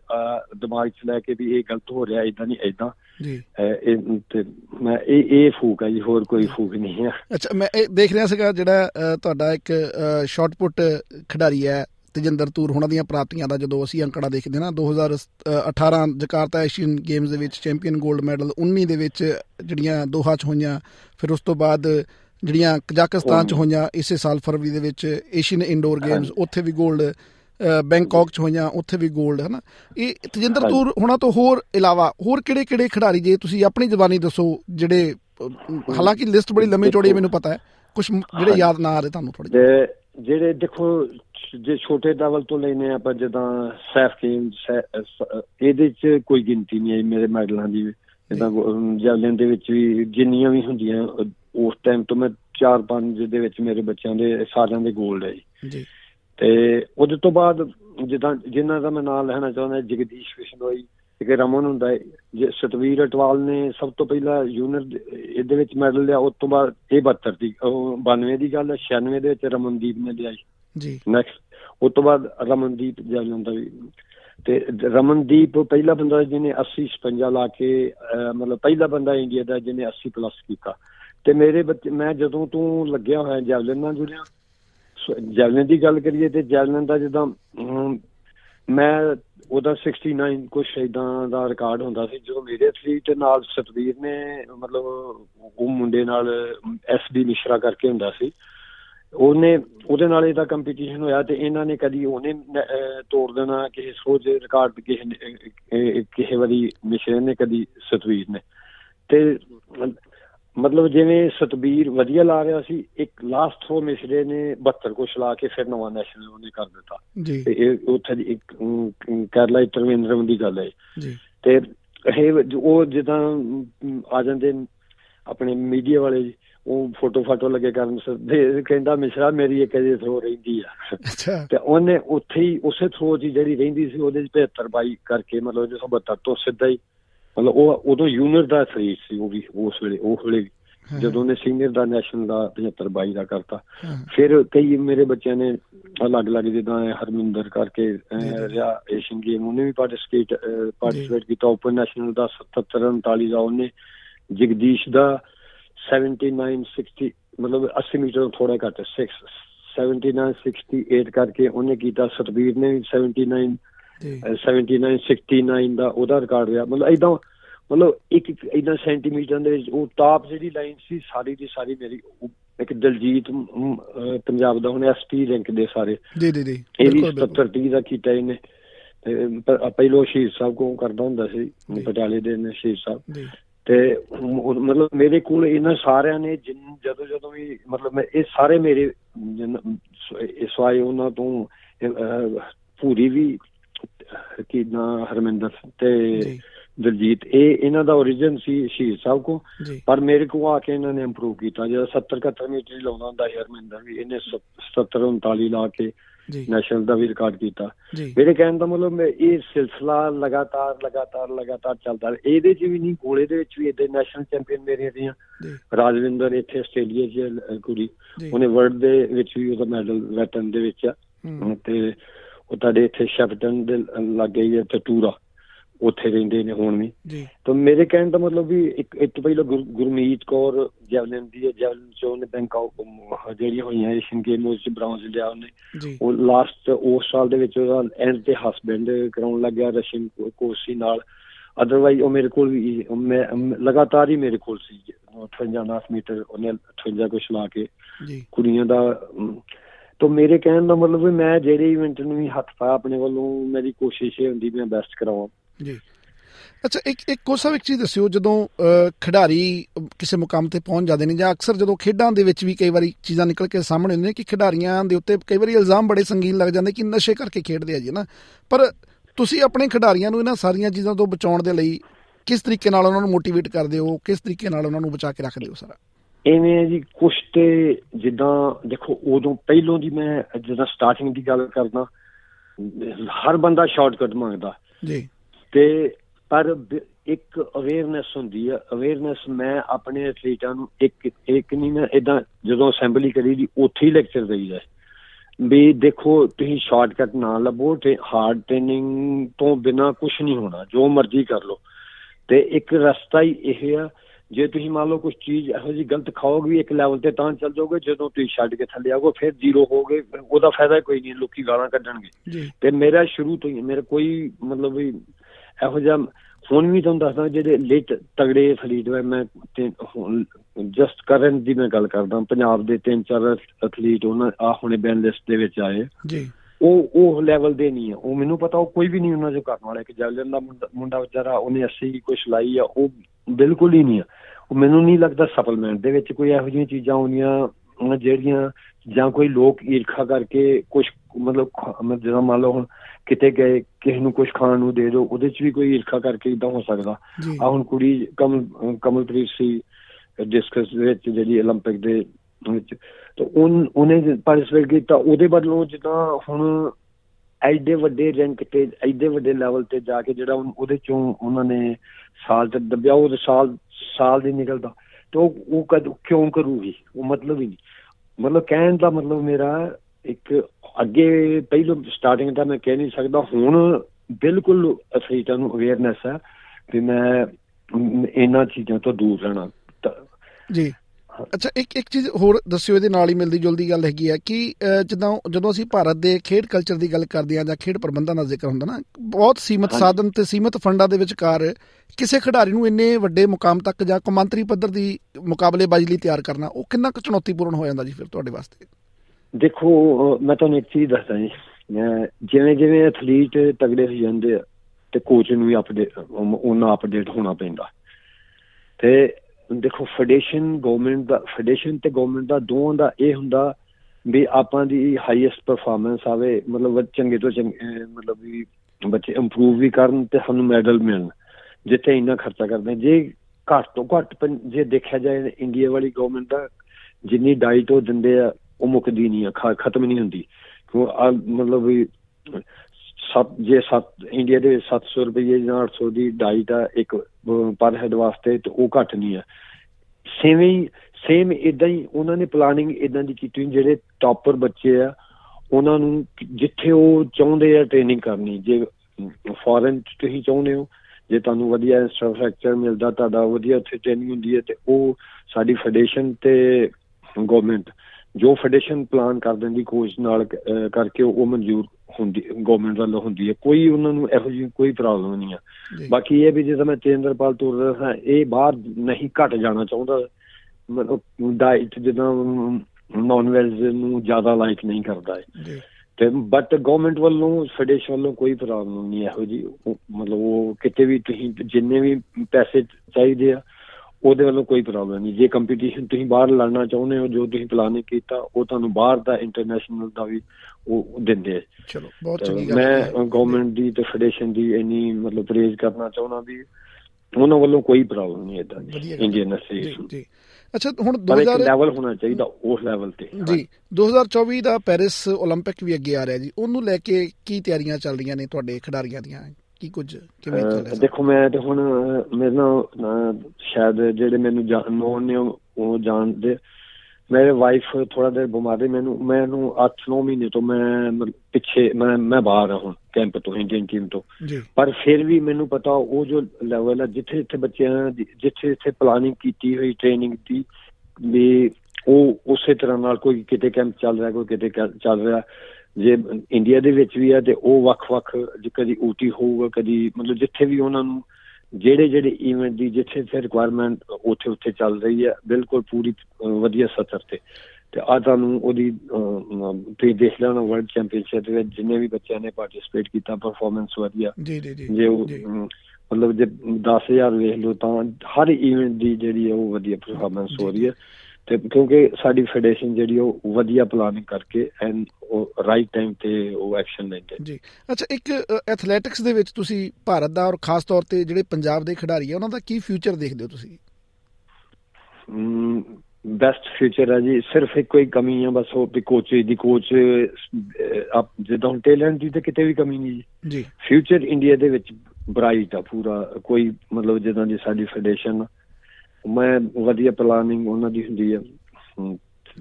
ਦਿਮਾਗ 'ਚ ਲੈ ਕੇ ਵੀ ਇਹ ਗਲਤ ਹੋ ਰਿਹਾ ਇਦਾਂ ਨਹੀਂ ਇਦਾਂ ਜੀ। ਇਹ ਤੇ ਮੈਂ ਇਹ ਇਹ ਫੂਕ ਹੈ ਜੀ ਹੋਰ ਕੋਈ ਫੂਕ ਨਹੀਂ ਹੈ ਅੱਛਾ ਮੈਂ ਇਹ ਦੇਖ ਰਿਹਾ ਸੀਗਾ ਜਿਹੜਾ ਤੁਹਾਡਾ ਇੱਕ ਸ਼ਾਰਟ ਪੁੱਟ ਖਿਡਾਰੀ ਹੈ ਤੇਜਿੰਦਰ ਤੂਰ ਹੁਣਾਂ ਦੀਆਂ ਪ੍ਰਾਪਤੀਆਂ ਦਾ ਜਦੋਂ ਅਸੀਂ ਅੰਕੜਾ ਦੇਖਦੇ ਨਾ 2018 ਜਕਾਰਤਾ ਐਸ਼ੀਅਨ ਗੇਮਸ ਦੇ ਵਿੱਚ ਚੈਂਪੀਅਨ 골ਡ ਮੈਡਲ 19 ਦੇ ਵਿੱਚ ਜਿਹੜੀਆਂ ਦੋਹਾ 'ਚ ਹੋਈਆਂ ਫਿਰ ਉਸ ਤੋਂ ਬਾਅਦ ਜਿਹੜੀਆਂ ਕਜ਼ਾਕਿਸਤਾਨ 'ਚ ਹੋਈਆਂ ਇਸੇ ਸਾਲ ਫਰਵਰੀ ਦੇ ਵਿੱਚ ਏਸ਼ੀਅਨ ਇੰਡੋਰ ਗੇਮਸ ਉੱਥੇ ਵੀ 골ਡ ਬੈਂਕਾਕ 'ਚ ਹੋਈਆਂ ਉੱਥੇ ਵੀ 골ਡ ਹੈ ਨਾ ਇਹ ਤੇਜਿੰਦਰ ਤੂਰ ਹੁਣਾਂ ਤੋਂ ਹੋਰ ਇਲਾਵਾ ਹੋਰ ਕਿਹੜੇ-ਕਿਹੜੇ ਖਿਡਾਰੀ ਜੇ ਤੁਸੀਂ ਆਪਣੀ ਜ਼ਬਾਨੀ ਦੱਸੋ ਜਿਹੜੇ ਹਾਲਾਂਕਿ ਲਿਸਟ ਬੜੀ ਲੰਮੀ ਚੌੜੀ ਮੈਨੂੰ ਪਤਾ ਹੈ ਕੁਝ ਜਿਹੜੇ ਯਾਦ ਨਾ ਆ ਰਹੇ ਤੁਹਾਨੂੰ ਥੋੜੇ ਜਿਹੜੇ ਦੇਖੋ ਜੇ ਛੋਟੇ ਲੈਵਲ ਤੋਂ ਲੈਨੇ ਆਪਾਂ ਜਦਾਂ ਸੈਫ ਗੇਮ ਇਹਦੇ ਚ ਕੋਈ ਗਿਣਤੀ ਨਹੀਂ ਹੈ ਮੇਰੇ ਮੈਡਲਾਂ ਦੀ। ਜਦਾਂ ਜੈਵਲਿਨ ਦੇ ਵਿੱਚ ਵੀ ਜਿੰਨੀਆਂ ਵੀ ਹੁੰਦੀਆਂ ਉਸ ਟਾਈਮ ਤੋਂ ਮੈਂ 4-5 ਦੇ ਵਿੱਚ ਮੇਰੇ ਬੱਚਿਆਂ ਦੇ ਸਾਰਿਆਂ ਦੇ 골ਡ ਹੈ ਜੀ। ਤੇ ਉਹਦੇ ਤੋਂ ਬਾਅਦ ਜਿੱਦਾਂ ਜਿਨ੍ਹਾਂ ਦਾ ਮੈਂ ਨਾਮ ਲੈਣਾ ਚਾਹੁੰਦਾ ਜਗਦੀਸ਼ ਬਿਸ਼ਨੋਈ ਇੱਕ ਰਮਨ ਹੁੰਦਾ ਜੇ ਸਤਵੀਰ ਅਟਵਾਲ ਨੇ ਸਭ ਤੋਂ ਪਹਿਲਾਂ ਜੂਨੀਅਰ ਇਹਦੇ ਵਿੱਚ ਮੈਡਲ ਲਿਆ ਉਸ ਤੋਂ ਬਾਅਦ ਇਹ 72 ਦੀ 92 ਦੀ ਗੱਲ ਹੈ 96 ਦੇ ਵਿੱਚ ਰਮਨਦੀਪ ਨੇ ਲਿਆ ਜੀ। ਨੈਕਸਟ ਉਸ ਤੋਂ ਬਾਅਦ ਰਮਨਦੀਪ ਜੈਲਨ ਦਾ ਵੀ ਤੇ ਰਮਨਦੀਪ, ਪਹਿਲਾ ਬੰਦਾ ਜਿਹਨੇ 80 56 ਲਾ ਕੇ ਮਤਲਬ ਪਹਿਲਾ ਬੰਦਾ ਇੰਡੀਆ ਦਾ ਜਿਹਨੇ 80 ਪਲੱਸ ਕੀਤਾ। ਤੇ ਮੇਰੇ ਬੱਚੇ, ਮੈਂ ਜਦੋਂ ਤੋਂ ਲੱਗਿਆ ਹੋਇਆ ਜੈਵਲਿਨ ਨਾਲ ਜੁੜਿਆ। ਜੈਵਲਿਨ ਦੀ ਗੱਲ ਕਰੀਏ ਤੇ ਜੈਵਲਿਨ ਦਾ ਜਦੋਂ ਮੈਂ ਉਹਦਾ 69 ਕੁਝ ਇਦਾਂ ਦਾ ਰਿਕਾਰਡ ਹੁੰਦਾ ਸੀ, ਜਦੋਂ ਮੇਰੇ ਐਥਲੀਟ ਨਾਲ ਸਤਵੀਰ ਨੇ, ਮਤਲਬ, ਉਹ ਮੁੰਡੇ ਨਾਲ ਐਸਡੀ ਮਿਸ਼ਰਾ ਕਰਕੇ ਹੁੰਦਾ ਸੀ। ਉਹਨੇ ਉਹਦੇ ਨਾਲ ਇਹਦਾ ਕੰਪੀਟੀਸ਼ਨ ਹੋਇਆ ਤੇ ਇਹਨਾਂ ਨੇ ਕਦੀ ਉਹਨੇ ਤੋੜ ਦੇਣਾ ਕਿਸੇ ਸੋਚ ਰਿਕਾਰਡ ਕਿਸੇ ਕਿਸੇ ਵਾਰੀ ਮਿਸ਼ਰੇ ਨੇ ਕਦੀ ਸਤਵੀਰ ਨੇ। ਤੇ ਮਤਲਬ ਜਿਵੇਂ ਸਤਬੀਰ ਵਧੀਆ ਲਾ ਰਿਹਾ ਸੀ ਇੱਕ ਲਾਸਟ ਥਰੋ ਮਿਸਰੇ ਨੇ 72 ਕੁਛ ਲਾ ਕੇ ਫਿਰ ਨਵਾਂ ਨੈਸ਼ਨਲ ਉਹਨੇ ਕਰ ਦਿੱਤਾ। ਤੇ ਇਹ ਉੱਥੇ ਦੀ ਇੱਕ ਕੈਰਲਾ ਤਰਵਿੰਦਰਮ ਦੀ ਗੱਲ ਹੈ ਜੀ। ਤੇ ਇਹ ਉਹ ਜਿੱਦਾਂ ਆ ਜਾਂਦੇ ਆਪਣੇ ਮੀਡੀਆ ਵਾਲੇ ਉਹ ਫੋਟੋ ਫਾਟੋ ਲੱਗੇ ਕਰਨ ਦੇ ਕਹਿੰਦਾ ਮਿਸ਼ਰਾ ਮੇਰੀ ਇੱਕ ਅਜੇ ਥਰੋ ਰਹਿੰਦੀ ਆ। ਅੱਛਾ। ਤੇ ਉਹਨੇ ਉੱਥੇ ਹੀ ਉਸੇ ਥਰੋ ਜੀ ਜਿਹੜੀ ਰਹਿੰਦੀ ਸੀ ਉਹਦੇ 'ਚ 75 ਬਾਈ ਕਰਕੇ ਮਤਲਬ 172 ਤੋਂ ਸਿੱਧਾ ਹੀ ਮਤਲਬ ਉਹ ਉਦੋਂ ਜੂਨੀਅਰ ਦਾ ਫਰੀਜ ਸੀ ਉਹ ਵੀ ਉਸ ਵੇਲੇ ਉਹ ਵੇਲੇ ਜਦੋਂ ਨੇ ਸੀਨੀਅਰ ਦਾ ਨੈਸ਼ਨਲ ਦਾ 75 22 ਦਾ ਕਰਤਾ। ਫਿਰ ਕਈ ਮੇਰੇ ਬੱਚਿਆਂ ਨੇ ਅਲੱਗ-ਅਲੱਗ ਜਿੱਦਾਂ ਹਰਮਿੰਦਰ ਕਰਕੇ ਰਿਹਾ ਏਸ਼ੀਅਨ ਗੇਮ ਉਹਨੇ ਵੀ ਪਾਰਟਿਸਿਪੇਟ ਪਾਰਟਿਸਿਪੇਟ ਕੀਤਾ ਓਪਨ ਨੈਸ਼ਨਲ ਦਾ 77 39 ਦਾ ਉਹਨੇ ਜਗਦੀਸ਼ ਦਾ 79 60 ਮਤਲਬ 80 ਮੀਟਰ ਤੋਂ ਥੋੜਾ ਘੱਟ 6 79 68 ਕਰਕੇ ਉਹਨੇ ਕੀਤਾ ਸਤਬੀਰ ਨੇ ਵੀ 79 79 69 ਦਾ ਉਹਦਾ ਰਿਕਾਰਡ ਰਿਹਾ। ਮਤਲਬ ਇਦਾਂ ਮਤਲਬ ਇੱਕ ਇੱਕ ਇਦਾਂ ਸੈਂਟੀਮੀਟਰ ਦੇ ਵਿੱਚ ਉਹ ਟਾਪ ਜਿਹੜੀ ਲਾਈਨ ਸੀ ਸਾਰੀ ਦੀ ਸਾਰੀ ਮੇਰੀ ਇੱਕ ਦਲਜੀਤ ਪੰਜਾਬ ਦਾ ਹੁਣ ਐਸਪੀ ਰੈਂਕ ਦੇ ਸਾਰੇ। ਜੀ ਜੀ ਜੀ। ਵੀ 70 30 ਦਾ ਕੀਤਾ ਇਹਨੇ। ਪਹਿਲੋ ਸ਼ਹੀਦ ਸਾਹਿਬ ਕੋ ਕਰਦਾ ਹੁੰਦਾ ਸੀ ਪਟਿਆਲੇ ਦੇ ਨੇ ਸ਼ਹੀਦ ਸਾਹਿਬ। ਤੇ ਮਤਲਬ ਮੇਰੇ ਕੋਲ ਇਹਨਾਂ ਸਾਰਿਆਂ ਨੇ ਜਦੋਂ ਜਦੋਂ ਵੀ ਮਤਲਬ ਮੈਂ ਇਹ ਸਾਰੇ ਮੇਰੇ ਸਵਾਏ ਉਹਨਾਂ ਤੋਂ ਪੂਰੀ ਵੀ ਕਿ ਨਾ ਹਰਮਿੰਦਰ ਤੇ ਦਲਜੀਤ ਇਹ ਇਹਨਾਂ ਦਾ origin ਸੀ ਸ਼ਹੀਦ ਸਾਹਿਬ ਕੋ ਪਰ ਮੇਰੇ ਕੋ ਆ ਕੇ ਇਹਨਾਂ ਨੇ ਇੰਪਰੂਵ ਕੀਤਾ। ਜਿਹੜਾ 70 71 ਮੀਟਰ ਲਾਉਂਦਾ ਹੁੰਦਾ ਹਰਮਿੰਦਰ ਵੀ ਇਹਨੇ 70 39 ਲਾ ਕੇ ਨੈਸ਼ਨਲ ਦਾ ਵੀ ਰਿਕਾਰਡ ਕੀਤਾ। ਮੇਰੇ ਕਹਿਣ ਦਾ ਮਤਲਬ ਇਹ ਸਿਲਸਿਲਾ ਲਗਾਤਾਰ ਲਗਾਤਾਰ ਲਗਾਤਾਰ ਚੱਲਦਾ ਇਹਦੇ 'ਚ ਵੀ ਨਹੀਂ ਗੋਲੇ ਦੇ ਵਿੱਚ ਵੀ ਇਹਦੇ ਨੈਸ਼ਨਲ ਚੈਂਪੀਅਨ ਮੇਰੀਆਂ ਦੀਆਂ ਰਾਜਵਿੰਦਰ ਇੱਥੇ ਆਸਟ੍ਰੇਲੀਆ 'ਚ ਕੁੜੀ। ਉਹਨੇ ਵਰਲਡ ਦੇ ਵਿੱਚ ਵੀ ਉਹਦਾ ਮੈਡਲ ਵੈਟਨ ਦੇ ਵਿੱਚ ਆ। ਤੇ ਉਹ ਤੁਹਾਡੇ ਇੱਥੇ ਸ਼ੈਫਟਨ ਦੇ ਲੱਗੇ ਹੀ ਤੇ ਟੂਰਾ ਉੱਥੇ ਰਹਿੰਦੇ ਨੇ ਹੁਣ ਵੀ। ਜੀ। ਤਾਂ ਮੇਰੇ ਕਹਿਣ ਦਾ ਮਤਲਬ ਵੀ ਇੱਕ ਇੱਕ ਪਹਿਲਾਂ ਗੁਰਮੀਤ ਕੌਰ ਜੈਵਲਿਨ ਦੀ ਹੈ ਜੈਵਲਿਨ ਚੋਂ ਨੇ ਬੈਂਕਾਕ ਜਿਹੜੀਆਂ ਹੋਈਆਂ ਏਸ਼ੀਅਨ ਗੇਮ ਵਿੱਚ ਬ੍ਰਾਊਨਜ਼ ਲਿਆ ਉਹਨੇ। ਉਹ ਲਾਸਟ ਉਸ ਸਾਲ ਦੇ ਵਿੱਚ ਉਹਦਾ ਐਂਡ ਤੇ ਹਸਬੈਂਡ ਕਰਾਉਣ ਲੱਗਿਆ ਰਸ਼ੀਨ ਕੋਸੀ ਨਾਲ। ਅਦਰਵਾਈਜ਼ ਉਹ ਮੇਰੇ ਕੋਲ ਵੀ ਮੈਂ ਲਗਾਤਾਰ ਹੀ ਮੇਰੇ ਕੋਲ ਸੀ। 58 ਮੀਟਰ ਉਹਨੇ 58 ਕੁਛ ਲਾ ਕੇ ਕੁੜੀਆਂ ਦਾ ਤੋ ਮੇਰੇ ਕਹਿਣ ਦਾ ਮਤਲਬ ਵੀ ਮੈਂ ਜਿਹੜੇ ਇਵੈਂਟ ਨੂੰ ਵੀ ਹੱਥ ਪਾਇਆ ਆਪਣੇ ਵੱਲੋਂ ਮੇਰੀ ਕੋਸ਼ਿਸ਼ ਇਹ ਹੁੰਦੀ ਮੈਂ ਬੈਸਟ ਕਰਾਵਾਂ। ਜੀ। ਅੱਛਾ ਇੱਕ ਇੱਕ ਕੋਸਾ ਇੱਕ ਚੀਜ਼ ਦੱਸਿਓ ਜਦੋਂ ਖਿਡਾਰੀ ਕਿਸੇ ਮੁਕਾਮ ਤੇ ਪਹੁੰਚ ਜਾਂਦੇ ਨੇ ਜਾਂ ਅਕਸਰ ਜਦੋਂ ਖੇਡਾਂ ਦੇ ਵਿੱਚ ਵੀ ਕਈ ਵਾਰੀ ਚੀਜ਼ਾਂ ਨਿਕਲ ਕੇ ਸਾਹਮਣੇ ਆਉਂਦੀਆਂ ਕਿ ਖਿਡਾਰੀਆਂ ਦੇ ਉੱਤੇ ਕਈ ਵਾਰੀ ਇਲਜ਼ਾਮ ਬੜੇ ਸੰਗੀਨ ਲੱਗ ਜਾਂਦੇ ਕਿ ਨਸ਼ੇ ਕਰਕੇ ਖੇਡਦੇ ਆ ਜੀ ਨਾ ਪਰ ਤੁਸੀਂ ਆਪਣੇ ਖਿਡਾਰੀਆਂ ਨੂੰ ਇਹਨਾਂ ਸਾਰੀਆਂ ਚੀਜ਼ਾਂ ਤੋਂ ਬਚਾਉਣ ਦੇ ਲਈ ਕਿਸ ਤਰੀਕੇ ਨਾਲ ਉਹਨਾਂ ਨੂੰ ਮੋਟੀਵੇਟ ਕਰਦੇ ਹੋ ਕਿਸ ਤਰੀਕੇ ਨਾਲ ਉਹਨਾਂ ਨੂੰ ਬਚਾ ਕੇ ਰੱਖਦੇ ਹੋ ਸਾਰਾ? ਐਵੇਂ ਹੈ ਜੀ ਕੁਛ ਤੇ ਜਿੱਦਾਂ ਦੇਖੋ ਉਦੋਂ ਪਹਿਲੋਂ ਦੀ ਮੈਂ ਜਦੋਂ ਸਟਾਰਟਿੰਗ ਦੀ ਗੱਲ ਕਰਦਾ ਹਰ ਬੰਦਾ ਸ਼ਾਰਟਕਟ ਮੰਗਦਾ। ਜੀ। ਤੇ ਪਰ ਇੱਕ ਅਵੇਅਰਨੈਸ ਹੁੰਦੀ ਹੈ ਅਵੇਅਰਨੈਸ ਮੈਂ ਆਪਣੇ ਐਥਲੀਟਾਂ ਨੂੰ ਇੱਕ ਇੱਕ ਨਹੀਂ ਨਾ ਇਦਾਂ ਜਦੋਂ ਅਸੈਂਬਲੀ ਕਰੀ ਦੀ ਉੱਥੇ ਹੀ ਲੈਕਚਰ ਦੇਈਦਾ। ਵੀ ਦੇਖੋ ਤੁਸੀਂ ਸ਼ਾਰਟਕਟ ਨਾ ਲੱਭੋ ਤੇ ਹਾਰਡ ਟ੍ਰੇਨਿੰਗ ਤੋਂ ਬਿਨਾ ਕੁਝ ਨਹੀਂ ਹੋਣਾ। ਜੋ ਮਰਜ਼ੀ ਕਰ ਲਓ। ਤੇ ਇੱਕ ਰਸਤਾ ਹੀ ਇਹ ਆ ਜੇ ਤੁਸੀਂ ਮੰਨ ਲਓ ਕੁਝ ਚੀਜ਼ ਇਹੋ ਜਿਹੀ ਗਲਤ ਖਾਓਗੇ ਵੀ ਇੱਕ ਲੈਵਲ ਤੇ ਤਾਂ ਚੱਲ ਜਾਓਗੇ ਜਦੋਂ ਤੁਸੀਂ ਛੱਡ ਕੇ ਥੱਲੇ ਆਓਗੇ ਫਿਰ ਜ਼ੀਰੋ ਹੋਗੇ ਉਹਦਾ ਫਾਇਦਾ ਕੋਈ ਨਹੀਂ ਲੋਕੀ ਗਾਲਾਂ ਕੱਢਣਗੇ। ਜੀ। ਤੇ ਮੇਰਾ ਸ਼ੁਰੂ ਤੋਂ ਹੀ ਮੇਰੇ ਕੋਈ ਮਤਲਬ ਵੀ ਇਹੋ ਜਿਹਾ ਹੁਣ ਵੀ ਤੁਹਾਨੂੰ ਦੱਸਦਾ ਜਿਹੜੇ ਲੇਟ ਤਗੜੇ ਐਥਲੀਟ ਹੋਏ ਮੈਂ ਜਸਟ ਕਰਨ ਦੀ ਮੈਂ ਗੱਲ ਕਰਦਾ ਪੰਜਾਬ ਦੇ ਤਿੰਨ ਚਾਰ ਐਥਲੀਟ ਉਹਨਾਂ ਆ ਹੁਣੇ ਬੈਨ ਲਿਸਟ ਦੇ ਵਿੱਚ ਆਏ ਜੀ। ਉਹ ਉਹ ਲੈਵਲ ਦੇ ਨਹੀਂ ਆ। ਉਹ ਮੈਨੂੰ ਪਤਾ ਉਹ ਕੋਈ ਵੀ ਨਹੀਂ ਉਹਨਾਂ ਜੋ ਕਰਨ ਵਾਲਾ। ਇੱਕ ਜਲਜਨ ਦਾ ਮੁੰਡਾ- ਵਿਚਾਰਾ ਉਹਨੇ 80 ਕੁਛ ਲਾਈ ਆ ਉਹ ਬਿਲਕੁਲ ਹੀ ਨਹੀਂ ਆ। ਉਹ ਮੈਨੂੰ ਨਹੀਂ ਲੱਗਦਾ ਸਪਲੀਮੈਂਟ ਦੇ ਵਿੱਚ ਕੋਈ ਇਹੋ ਜਿਹੀਆਂ ਚੀਜ਼ਾਂ ਆਉਂਦੀਆਂ ਅਹ ਜਿਹੜੀਆਂ ਜਾਂ ਕੋਈ ਲੋਕ ਈਰਖਾ ਕਰਕੇ ਕੁਝ ਮਤਲਬ ਖਾ- ਮਤਲਬ ਜਦੋਂ ਮੰਨ ਲਓ ਹੁਣ ਕਿਤੇ ਗਏ ਕਿਸੇ ਨੂੰ ਕੁਝ ਖਾਣ ਨੂੰ ਦੇ ਦਿਓ ਉਹਦੇ 'ਚ ਵੀ ਕੋਈ ਈਰਖਾ ਕਰਕੇ ਇਦਾਂ ਹੋ ਸਕਦਾ ਜੀ ਆ ਹੁਣ ਕੁੜੀ ਕਮਲ ਅਹ ਕਮਲਪ੍ਰੀਤ ਸੀ ਡਿਸਕਸ ਵਿੱਚ ਜਿਹੜੀ 올림픽 ਦੇ ਵਿੱਚ ਤੇ ਉਨ ਉਹਨੇ ਪਾਰਟਿਸਿਪੇਟ ਕੀਤਾ ਉਹਦੇ ਬਦਲੋਂ ਜਿੱਦਾਂ ਹੁਣ ਐਡੇ ਵੱਡੇ ਰੈਂਕ ਤੇ ਐਡੇ ਵੱਡੇ ਲੈਵਲ ਤੇ ਜਾ ਕੇ ਜਿਹੜਾ ਉਹਨ- ਉਹਦੇ ਚੋਂ ਉਹਨਾਂ ਨੇ ਸਾਲ ਤੇ ਦੱਬਿਆ ਉਹ ਸਾਲ ਸਾਲ ਦੀ ਨਿਕਲਦਾ ਤੇ ਉਹ ਉਹ ਕਦ ਕਿਉਂ ਕਰੂਗੀ ਉਹ ਮਤਲਬ ਹੀ ਨਹੀਂ ਮਤਲਬ ਕਹਿਣ ਦਾ ਮਤਲਬ ਮੇਰਾ ਇੱਕ ਅੱਗੇ ਪਹਿਲੋਂ ਸਟਾਰਟਿੰਗ ਦਾ ਮੈਂ ਕਹਿ ਨਹੀਂ ਸਕਦਾ ਹੁਣ ਬਿਲਕੁਲ ਅਥਲੀਟਾਂ ਨੂੰ ਅਵੇਅਰਨੈਸ ਹੈ ਕਿ ਮੈਂ ਅਮ, ਇਹਨਾਂ ਚੀਜ਼ਾਂ ਤੋਂ ਦੂਰ ਰਹਿਣਾ। ਤਾਂ ਜੀ। ਅੱਛਾ ਇੱਕ ਇੱਕ ਚੀਜ਼ ਹੋਰ ਦੱਸਿਓ ਇਹਦੇ ਨਾਲ ਹੀ ਮਿਲਦੀ ਜੁਲਦੀ ਗੱਲ ਹੈਗੀ ਹੈ ਕਿ ਜਦੋਂ ਜਦੋਂ ਅਸੀਂ ਭਾਰਤ ਦੇ ਖੇਡ ਕਲਚਰ ਦੀ ਗੱਲ ਕਰਦੇ ਹਾਂ ਜਾਂ ਖੇਡ ਪ੍ਰਬੰਧਾਂ ਦਾ ਜ਼ਿਕਰ ਹੁੰਦਾ ਨਾ ਬਹੁਤ ਸੀਮਤ। ਸਾਧਨ ਤੇ ਸੀਮਤ ਫੰਡਾਂ ਦੇ ਵਿਚਕਾਰ ਕਿਸੇ ਖਿਡਾਰੀ ਨੂੰ ਇੰਨੇ ਵੱਡੇ ਮੁਕਾਮ ਤੱਕ ਜਾਂ ਕੌਮਾਂਤਰੀ ਪੱਧਰ ਦੀ ਮੁਕਾਬਲੇਬਾਜ਼ੀ ਲਈ ਤਿਆਰ ਕਰਨਾ ਉਹ ਕਿੰਨਾ ਕੁ ਚੁਣੌਤੀਪੂਰਨ ਹੋ ਜਾਂਦਾ ਜੀ ਫਿਰ ਤੁਹਾਡੇ ਵਾਸਤੇ? ਦੇਖੋ ਮੈਂ ਤੁਹਾਨੂੰ ਇੱਕ ਚੀਜ਼ ਦੱਸਦਾ ਜੀ। ਜਿਵੇਂ ਜਿਵੇਂ ਐਥਲੀਟ ਤਗੜੇ ਹੋ ਜਾਂਦੇ ਆ ਤੇ ਕੋਚ ਨੂੰ ਵੀ ਅਪਡੇਟ ਉਹਨਾਂ ਅਪਡੇਟ ਹੋਣਾ ਪੈਂਦਾ। ਤੇ ਦੇਖੋ ਫੈਡਰੇਸ਼ਨ ਗਵਰਨਮੈਂਟ ਦਾ ਫੈਡਰੇਸ਼ਨ ਤੇ ਗਵਰਨਮੈਂਟ ਦਾ ਦੋਵਾਂ ਦਾ ਇਹ ਹੁੰਦਾ ਵੀ ਆਪਾਂ ਦੀ ਹਾਈਐਸਟ ਪਰਫਾਰਮੈਂਸ ਆਵੇ, ਮਤਲਬ ਚੰਗੇ ਤੋਂ ਚੰਗੇ, ਅਹ ਮਤਲਬ ਵੀ ਬੱਚੇ ਇੰਪਰੂਵ ਵੀ ਕਰਨ ਤੇ ਸਾਨੂੰ ਮੈਡਲ ਮਿਲਣ, ਜਿੱਥੇ ਇੰਨਾ ਖਰਚਾ ਕਰਦੇ ਜੇ ਘੱਟ ਤੋਂ ਘੱਟ ਪੰ- ਜੇ ਦੇਖਿਆ ਜਾਏ ਇੰਡੀਆ ਵਾਲੀ ਗਵਰਨਮੈਂਟ ਦਾ ਜਿੰਨੀ ਡਾਈਟ ਉਹ ਦਿੰਦੇ ਆ, ਉਹ ਮੁੱਕਦੀ ਨਹੀਂ ਆ, ਖ- ਖਤਮ ਨਹੀਂ ਹੁੰਦੀ। ਕਿਉਂ ਆ ਮਤਲਬ ਵੀ ਸੱਤ ਜੇ ਸੱਤ ਇੰਡੀਆ ਦੇ ਵਿੱਚ 700 ਰੁਪਏ ਜਾਂ 800 ਦੀ ਡਾਈਟ ਆ ਇੱਕ ਅਹ, ਪਰ ਹੈਡ ਵਾਸਤੇ ਤੇ ਉਹ ਘੱਟ ਨਹੀਂ ਆ। ਸੇਮ ਹੀ ਸੇਮ ਇਦਾਂ ਹੀ ਉਹਨਾਂ ਨੇ ਪਲਾਨਿੰਗ ਇਦਾਂ ਦੀ ਕੀਤੀ ਹੋਈ, ਜਿਹੜੇ ਟੌਪਰ ਬੱਚੇ ਆ ਉਹਨਾਂ ਨੂੰ ਜਿੱਥੇ ਉਹ ਚਾਹੁੰਦੇ ਆ ਟ੍ਰੇਨਿੰਗ ਕਰਨੀ ਜੇ ਫੋਰਨ ਤੁਸੀਂ ਚਾਹੁੰਦੇ ਹੋ ਜੇ ਤੁਹਾਨੂੰ ਵਧੀਆ ਇੰਫਰਾਸਟ੍ਰਕਚਰ ਮਿਲਦਾ ਤੁਹਾਡਾ ਵਧੀਆ ਉੱਥੇ ਟ੍ਰੇਨਿੰਗ ਹੁੰਦੀ ਹੈ ਤੇ ਉਹ ਸਾਡੀ ਫੈਡਰੇਸ਼ਨ ਤੇ ਗਵਰਨਮੈਂਟ ਜੋ ਫੈਡਰੇਸ਼ਨ ਪਲਾਨ ਕਰ ਦਿੰਦੀ ਕੋਚ ਨਾਲ ਕਰਕੇ ਉਹ ਮਨਜ਼ੂਰ ਹੁੰਦੀ ਗਵਰਨਮੈਂਟ ਵੱਲੋਂ ਹੁੰਦੀ ਹੈ। ਕੋਈ ਉਹਨਾਂ ਨੂੰ ਇਹੋ ਜਿਹੀ ਕੋਈ ਪ੍ਰੋਬਲਮ ਨਹੀਂ ਆ। ਬਾਕੀ ਇਹ ਵੀ ਜਦੋਂ ਮੈਂ ਤੇਂਦਰਪਾਲ ਤੁਰ ਰਿਹਾ ਹਾਂ ਇਹ ਬਾਹਰ ਨਹੀਂ ਘਟ ਜਾਣਾ ਚਾਹੁੰਦਾ। ਮਤਲਬ ਡਾਈਟ ਜਦੋਂ ਨਾਨ ਵੈਜ ਨੂੰ ਜ਼ਿਆਦਾ ਲਾਈਕ ਨਹੀਂ ਕਰਦਾ ਹੈ ਤੇ ਬਟ ਗਵਰਨਮੈਂਟ ਵੱਲੋਂ ਫੈਡਰੇਸ਼ਨ ਵੱਲੋਂ ਕੋਈ ਪ੍ਰੋਬਲਮ ਨਹੀਂ ਇਹੋ ਜੀ ਮਤਲਬ ਉਹ ਕਿਤੇ ਵੀ ਤੁਸੀਂ ਜਿੰਨੇ ਵੀ ਪੈਸੇ ਚਾਹੀਦੇ ਆ ਉਹਦੇ ਵੱਲੋਂ ਕੋਈ ਪ੍ਰੋਬਲਮ ਨਹੀਂ ਜੇ ਕੰਪੀਟੀਸ਼ਨ ਤੁਸੀਂ ਬਾਹਰ ਲੜਨਾ ਚਾਹੁੰਦੇ ਹੋ ਜੋ ਤੁਸੀਂ ਪਲਾਨ ਕੀਤਾ ਉਹ ਤੁਹਾਨੂੰ ਬਾਹਰ ਦਾ ਇੰਟਰਨੈਸ਼ਨਲ ਦਾ ਵੀ ਉਹ ਦਿੰਦੇ ਆ ਚਲੋ ਬਹੁਤ ਤੇ ਚੰਗੀ ਗੱਲ ਮੈਂ ਹੈ। ਗਵਰਨਮੈਂਟ ਦੀ ਤੇ ਫੈਡਰੇਸ਼ਨ ਦੀ ਇੰਨੀ ਮਤਲਬ ਪ੍ਰੇਜ਼ ਕਰਨਾ ਚਾਹੁੰਦਾ ਵੀ ਉਹਨਾਂ ਵੱਲੋਂ ਕੋਈ ਪ੍ਰੋਬਲਮ ਨਹੀਂ ਇਦਾਂ ਵਧੀਆ ਦੀ ਗੱਲ। ਇੰਡੀਅਨ ਜੀ ਐਸੋਸੀਏਸ਼ਨ ਜੀ ਅੱਛਾ ਹੁਣ ਪਰ ਇੱਕ 2000 ਲੈਵਲ ਹੋਣਾ ਚਾਹੀਦਾ ਉਸ ਲੈਵਲ ਤੇ ਜੀ 2024 ਦਾ ਪੈਰਿਸ 올림픽 ਵੀ ਅੱਗੇ ਆ ਰਿਹਾ ਜੀ ਉਹਨੂੰ ਲੈ ਕੇ ਕੀ ਤਿਆਰੀਆਂ ਚੱਲ ਰਹੀਆਂ ਨੇ ਤੁਹਾਡੇ ਖਿਡਾਰੀਆਂ ਦੀਆਂ ਕੀ ਕੁਝ ਕਿਵੇਂ ਚੱਲ ਅਹ ਰਿਹਾ ਦੇਖੋ ਮੈਂ ਤੇ ਹੁਣ ਮੇਰੇ ਨਾਲ ਸ਼ਾਇਦ ਜਿਹੜੇ ਮੈਨੂੰ ਜਾਣਨ ਨੇ ਉਹ ਜਾਣਦੇ। ਮੇਰੇ ਵਾਈਫ ਥੋੜਾ ਦੇਰ ਬਿਮਾਰ ਮੈਨੂੰ ਮੈਨੂੰ 8-9 ਮਹੀਨੇ ਤੋਂ ਮੈਂ ਪਿੱਛੇ ਮੈਂ ਮੈਂ ਬਾਹਰ ਹਾਂ ਕੈਂਪ ਤੋਂ ਇੰਡੀਅਨ ਟੀਮ ਤੋਂ। ਪਰ ਫਿਰ ਵੀ ਮੈਨੂੰ ਪਤਾ ਉਹ ਜੋ ਲੈਵਲ ਹੈ ਜਿੱਥੇ ਜਿੱਥੇ ਬੱਚਿਆਂ ਜਿੱਥੇ ਜਿੱਥੇ ਪਲਾਨਿੰਗ ਕੀਤੀ ਹੋਈ ਟ੍ਰੇਨਿੰਗ ਦੀ ਵੀ ਉਹ ਉਸੇ ਤਰ੍ਹਾਂ ਨਾਲ ਕੋਈ ਕਿਤੇ ਕੈਂਪ ਚੱਲ ਰਿਹਾ ਕੋਈ ਕਿਤੇ ਚੱਲ ਰਿਹਾ। ਜੇ ਇੰਡੀਆ ਦੇ ਵਿੱਚ ਵੀ ਹੈ ਤੇ ਉਹ ਵੱਖ-ਵੱਖ ਕਦੀ ਊਟੀ ਹੋਊਗਾ ਕਦੀ ਮਤਲਬ ਜਿੱਥੇ ਵੀ ਉਹਨਾਂ ਨੂੰ ਜਿਹੜੇ ਜਿਹੜੇ ਇਵੈਂਟ ਦੀ ਜਿੱਥੇ ਜਿੱਥੇ ਰਿਕੁਆਇਰਮੈਂਟ ਉੱਥੇ ਉੱਥੇ ਚੱਲ ਰਹੀ ਹੈ ਬਿਲਕੁਲ ਪੂਰੀ ਵਧੀਆ ਸਤਰ ਤੇ। ਤੇ ਆ ਤੁਹਾਨੂੰ ਉਹਦੀ ਤੁਸੀਂ ਦੇਖ ਲੈਣਾ ਵਰਲਡ ਚੈਂਪੀਅਨਸ਼ਿਪ ਦੇ ਵਿੱਚ ਜਿੰਨੇ ਵੀ ਬੱਚਿਆਂ ਨੇ ਪਾਰਟਿਸਿਪੇਟ ਕੀਤਾ ਪਰਫਾਰਮੈਂਸ ਵਧੀਆ। ਜੀ ਜੀ ਜੀ। ਜੇ ਮਤਲਬ ਜੇ 10000 ਵੇਖ ਲਓ ਤਾਂ ਹਰ ਇਵੈਂਟ ਦੀ ਜਿਹੜੀ ਉਹ ਵਧੀਆ ਪਰਫਾਰਮੈਂਸ ਹੋ ਰਹੀ ਹੈ ਤੇ ਕਿਉਂਕਿ ਸਾਡੀ ਫੈਡਰੇਸ਼ਨ ਜਿਹੜੀ ਉਹ ਵਧੀਆ ਪਲਾਨਿੰਗ ਕਰਕੇ ਐਂਡ ਉਹ ਰਾਈਟ ਟਾਈਮ ਤੇ ਉਹ ਐਕਸ਼ਨ ਲੈਂਦੇ ਜੀ। ਅੱਛਾ ਇੱਕ ਐਥਲੈਟਿਕਸ ਦੇ ਵਿੱਚ ਤੁਸੀਂ ਭਾਰਤ ਦਾ ਔਰ ਖਾਸ ਤੌਰ ਤੇ ਜਿਹੜੇ ਪੰਜਾਬ ਦੇ ਖਿਡਾਰੀ ਆ ਉਹਨਾਂ ਦਾ ਕੀ ਫਿਊਚਰ ਦੇਖਦੇ ਹੋ ਤੁਸੀਂ? ਬੈਸਟ ਫਿਊਚਰ ਹੈ ਜੀ। ਸਿਰਫ ਇੱਕੋ ਹੀ ਕਮੀ ਆ ਬਸ ਉਹ ਵੀ ਕੋਚ ਦੀ ਕੋਚ ਆਪ ਜਦੋਂ ਟੈਲੈਂਟ ਦੀ ਤਾਂ ਕਿਤੇ ਵੀ ਕਮੀ ਨਹੀਂ ਜੀ। ਜੀ। ਫਿਊਚਰ ਇੰਡੀਆ ਦੇ ਵਿੱਚ ਬ੍ਰਾਈਟ ਆ ਪੂਰਾ। ਕੋਈ ਮਤਲਬ ਜਿੱਦਾਂ ਦੀ ਸਾਡੀ ਫੈਡਰੇਸ਼ਨ ਮੈਂ ਵਧੀਆ ਪਲਾਨਿੰਗ ਉਹਨਾਂ ਦੀ ਹੁੰਦੀ ਆ।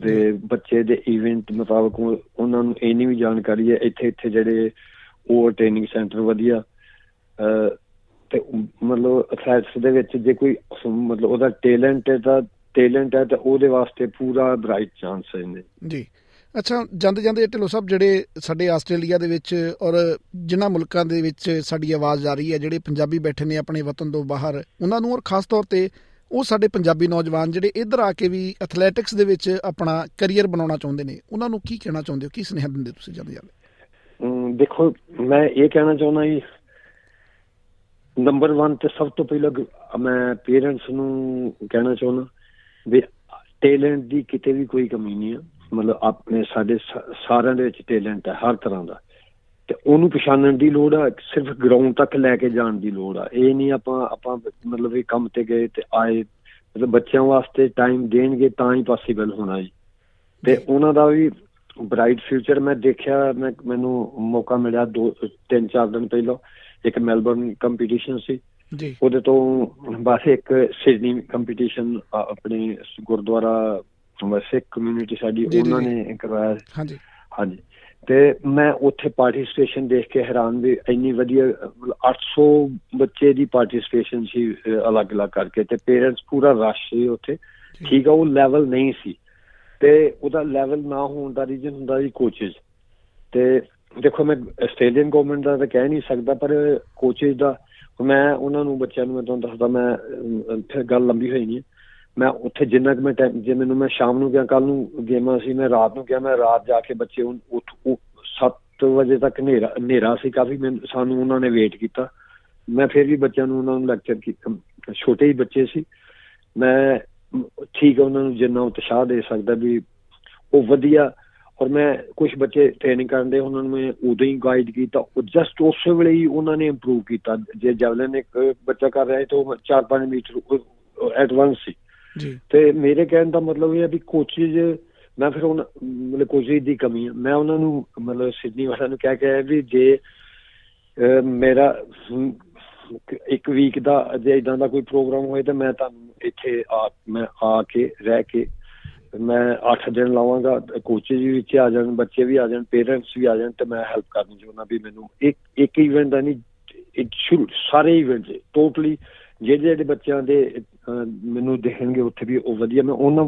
ਤੇ ਬੱਚੇ ਦੇ ਇਵੈਂਟ ਮੁਤਾਬਕ ਉਹ- ਉਹਨਾਂ ਨੂੰ ਇੰਨੀ ਵੀ ਜਾਣਕਾਰੀ ਹੈ ਇੱਥੇ ਇੱਥੇ ਜਿਹੜੇ ਉਹ ਟ੍ਰੇਨਿੰਗ ਸੈਂਟਰ ਵਧੀਆ ਤੇ ਮਤਲਬ ਐਥਲੈਟਸ ਦੇ ਵਿੱਚ ਜੇ ਕੋਈ ਮਤਲਬ ਉਹਦਾ ਟੈਲੈਂਟ ਹੈ ਤਾਂ ਟੈਲੈਂਟ ਹੈ ਤਾਂ ਉਹਦੇ ਵਾਸਤੇ ਪੂਰਾ ਬ੍ਰਾਈਟ ਚਾਂਸ ਹੈ ਨੇ ਜੀ। ਅੱਛਾ ਜਾਂਦੇ ਜਾਂਦੇ ਢਿੱਲੋਂ ਸਾਹਿਬ ਜਿਹੜੇ ਸਾਡੇ ਆਸਟ੍ਰੇਲੀਆ ਦੇ ਵਿੱਚ ਔਰ ਜਿਨ੍ਹਾਂ ਮੁਲਕਾਂ ਦੇ ਵਿੱਚ ਸਾਡੀ ਆਵਾਜ਼ ਜਾ ਰਹੀ ਹੈ ਜਿਹੜੇ ਪੰਜਾਬੀ ਬੈਠੇ ਨੇ ਆਪਣੇ ਵਤਨ ਤੋਂ ਬਾਹਰ ਉਹਨਾਂ ਨੂੰ ਔਰ ਖਾਸ ਤੌਰ ਤੇ ਉਹ ਸਾਡੇ ਪੰਜਾਬੀ ਨੌਜਵਾਨ ਜਿਹੜੇ ਇੱਧਰ ਆ ਕੇ ਵੀ ਐਥਲੈਟਿਕਸ ਦੇ ਵਿੱਚ ਆਪਣਾ ਕੈਰੀਅਰ ਬਣਾਉਣਾ ਚਾਹੁੰਦੇ ਨੇ, ਉਹਨਾਂ ਨੂੰ ਕੀ ਕਹਿਣਾ ਚਾਹੁੰਦੇ ਹੋ? ਕੀ ਸੁਨੇਹਾ ਦਿੰਦੇ ਤੁਸੀਂ ਜਾਂਦੇ ਜਾਂਦੇ ਅਮ ਦੇਖੋ, ਮੈਂ ਇਹ ਕਹਿਣਾ ਚਾਹੁੰਦਾ ਜੀ ਨੰਬਰ 1 ਤੇ ਸਭ ਤੋਂ ਪਹਿਲਾਂ ਗ- ਮੈਂ ਪੇਰੈਂਟਸ ਨੂੰ ਕਹਿਣਾ ਚਾਹੁੰਦਾ ਵੀ ਟੈਲੈਂਟ ਦੀ ਕਿਤੇ ਵੀ ਕੋਈ ਕਮੀ ਨਹੀਂ ਹੈ ਮਤਲਬ ਆਪਣੇ ਸਾਡੇ ਸ- ਸਾਰਿਆਂ ਦੇ ਵਿੱਚ ਟੈਲੈਂਟ ਹੈ, ਹਰ ਤਰ੍ਹਾਂ ਦਾ। ਤੇ ਉਹਨੂੰ ਪਛਾਣਨ ਦੀ ਲੋੜ ਆ ਸਿਰਫ ਗਰਾਊਂਡ ਤੱਕ ਲੈ ਕੇ ਜਾਣ ਦੀ ਲੋੜ ਆ। ਇਹ ਨਹੀਂ ਆਪਾਂ ਆਪਾਂ ਮਤਲਬ ਇਹ ਕੰਮ ਤੇ ਗਏ ਤੇ ਆਏ ਮਤਲਬ ਬੱਚਿਆਂ ਵਾਸਤੇ ਟਾਈਮ ਦੇਣਗੇ ਤਾਂ ਹੀ ਪੋਸੀਬਲ ਹੋਣਾ ਜੀ। ਤੇ ਉਹਨਾਂ ਦਾ ਵੀ ਬ੍ਰਾਈਟ ਫਿਊਚਰ ਮੈਂ ਦੇਖਿਆ ਮੈਂ ਮੈਨੂੰ ਮੌਕਾ ਮਿਲਿਆ ਦੋ ਤਿੰਨ ਚਾਰ ਦਿਨ ਪਹਿਲਾਂ। ਇੱਕ ਮੈਲਬਰਨ ਕੰਪੀਟੀਸ਼ਨ ਸੀ। ਜੀ। ਉਹਦੇ ਤੋਂ ਬਸ ਇੱਕ ਸਿਡਨੀ ਕੰਪੀਟੀਸ਼ਨ ਆਪਣੇ ਗੁਰਦੁਆਰਾ ਸਿੱਖ ਕਮਿਊਨਿਟੀ ਸਾਡੀ ਉਹਨਾਂ। ਨੇ ਕਰਵਾਇਆ। ਹਾਂਜੀ। ਹਾਂਜੀ। ਤੇ ਮੈਂ ਉੱਥੇ ਪਾਰਟਿਸਿਪੇਸ਼ਨ ਦੇਖ ਕੇ ਹੈਰਾਨ ਵੀ ਇੰਨੀ ਵਧੀਆ ਅਹ, ਮਤਲਬ 800 ਬੱਚੇ ਦੀ ਪਾਰਟਿਸਿਪੇਸ਼ਨ ਸੀ ਅਲੱਗ-ਅਲੱਗ ਕਰਕੇ ਤੇ ਪੇਰੈਂਟਸ ਪੂਰਾ ਰਸ਼ ਸੀ ਉੱਥੇ। ਠੀਕ। ਆ ਉਹ ਲੈਵਲ ਨਹੀਂ ਸੀ। ਤੇ ਉਹਦਾ ਲੈਵਲ ਨਾ ਹੋਣ ਦਾ ਰੀਜ਼ਨ ਹੁੰਦਾ ਜੀ ਕੋਚਸ ਤੇ ਦੇਖੋ ਮੈਂ ਆਸਟ੍ਰੇਲੀਅਨ ਗਵਰਨਮੈਂਟ ਦਾ ਤਾਂ ਕਹਿ ਨਹੀਂ ਸਕਦਾ ਪਰ ਕੋਚਸ ਦਾ ਮੈਂ ਉਹਨਾਂ ਨੂੰ ਬੱਚਿਆਂ ਨੂੰ ਮੈਂ ਤੁਹਾਨੂੰ ਦੱਸਦਾ ਮੈਂ ਫਿਰ ਗੱਲ ਲੰਬੀ ਹੋਈ ਨਹੀਂ। ਮੈਂ ਉੱਥੇ ਜਿੰਨਾ ਕੁ ਮੈਂ ਟਾਈਮ ਜੇ ਮੈਨੂੰ ਮੈਂ ਸ਼ਾਮ ਨੂੰ ਗਿਆ ਕੱਲ ਨੂੰ ਗੇਮਾਂ ਸੀ ਮੈਂ ਰਾਤ ਨੂੰ ਗਿਆ ਮੈਂ ਰਾਤ ਜਾ ਕੇ ਬੱਚੇ ਉਨ- ਉੱਠ ਉਹ 7 ਵਜੇ ਤੱਕ ਹਨੇਰਾ ਹਨੇਰਾ ਸੀ ਕਾਫੀ ਮੈਨੂੰ ਸਾਨੂੰ ਉਹਨਾਂ ਨੇ ਵੇਟ ਕੀਤਾ। ਮੈਂ ਫਿਰ ਵੀ ਬੱਚਿਆਂ ਨੂੰ ਉਹਨਾਂ ਨੂੰ ਲੈਕਚਰ ਕੀਤਾ। ਛੋਟੇ ਹੀ ਬੱਚੇ ਸੀ। ਮੈਂ ਮ, ਠੀਕ ਹੈ ਉਹਨਾਂ ਨੂੰ ਜਿੰਨਾ ਉਤਸ਼ਾਹ ਦੇ ਸਕਦਾ ਵੀ ਉਹ ਵਧੀਆ। ਔਰ ਮੈਂ ਕੁਝ ਬੱਚੇ ਟ੍ਰੇਨਿੰਗ ਕਰਨ ਦੇ ਉਹਨਾਂ ਨੂੰ ਮੈਂ ਉਦੋਂ ਹੀ ਗਾਈਡ ਕੀਤਾ। ਉਹ ਜਸਟ ਉਸੇ ਵੇਲੇ ਹੀ ਉਹਨਾਂ ਨੇ ਇੰਪਰੂਵ ਕੀਤਾ। ਜੇ ਜਵਲਨ ਇੱਕ ਬੱਚਾ ਕਰ ਰਿਹਾ ਹੈ ਤਾਂ ਉਹ 4-5 ਮੀਟਰ ਐਡਵਾਂਸ ਸੀ। ਜੀ ਤੇ ਮੇਰੇ ਕਹਿਣ ਦਾ ਮਤਲਬ ਇਹ ਹੈ ਵੀ ਕੋਚਿਸ ਮੈਂ ਫਿਰ ਉਹਨਾਂ ਮਤਲਬ ਕੋਚਿਸ ਦੀ ਕਮੀ ਹੈ ਮੈਂ ਉਹਨਾਂ ਨੂੰ ਮਤਲਬ ਸਿਡਨੀ ਵਾਲਿਆਂ ਨੂੰ ਕਹਿ ਕੇ ਆਇਆ ਵੀ ਜੇ ਅਹ, ਮੇਰਾ ਹਮ, ਇੱਕ ਵੀਕ ਦਾ ਜੇ ਇਦਾਂ ਦਾ ਕੋਈ ਪ੍ਰੋਗਰਾਮ ਹੋਏ ਤਾਂ ਮੈਂ ਤੁਹਾਨੂੰ ਇੱਥੇ ਆ ਮੈਂ ਆ ਕੇ ਰਹਿ ਕੇ ਮੈਂ 8 ਦਿਨ ਲਾਵਾਂਗਾ। ਕੋਚਿਸ ਵੀ ਵਿੱਚ ਆ ਜਾਣ ਬੱਚੇ ਵੀ ਆ ਜਾਣ ਪੇਰੈਂਟਸ ਵੀ ਆ ਜਾਣ ਤੇ ਮੈਂ ਹੈਲਪ ਕਰਨੀ ਚਾਹੁੰਦਾ ਵੀ ਮੈਨੂੰ ਇੱਕ ਇੱਕ ਇਵੈਂਟ ਦਾ ਨਹੀਂ ਇਟ ਸ਼ੁਡ ਸਾਰੇ ਇਵੈਂਟ ਟੋਟਲੀ ਜਿਹੜੇ ਜਿਹੜੇ ਬੱਚਿਆਂ ਦੇ ਅਹ, ਮੈਨੂੰ ਦੇਖਣਗੇ ਉੱਥੇ ਵੀ ਉਹ ਵਧੀਆ ਮੈਂ ਉਹਨਾਂ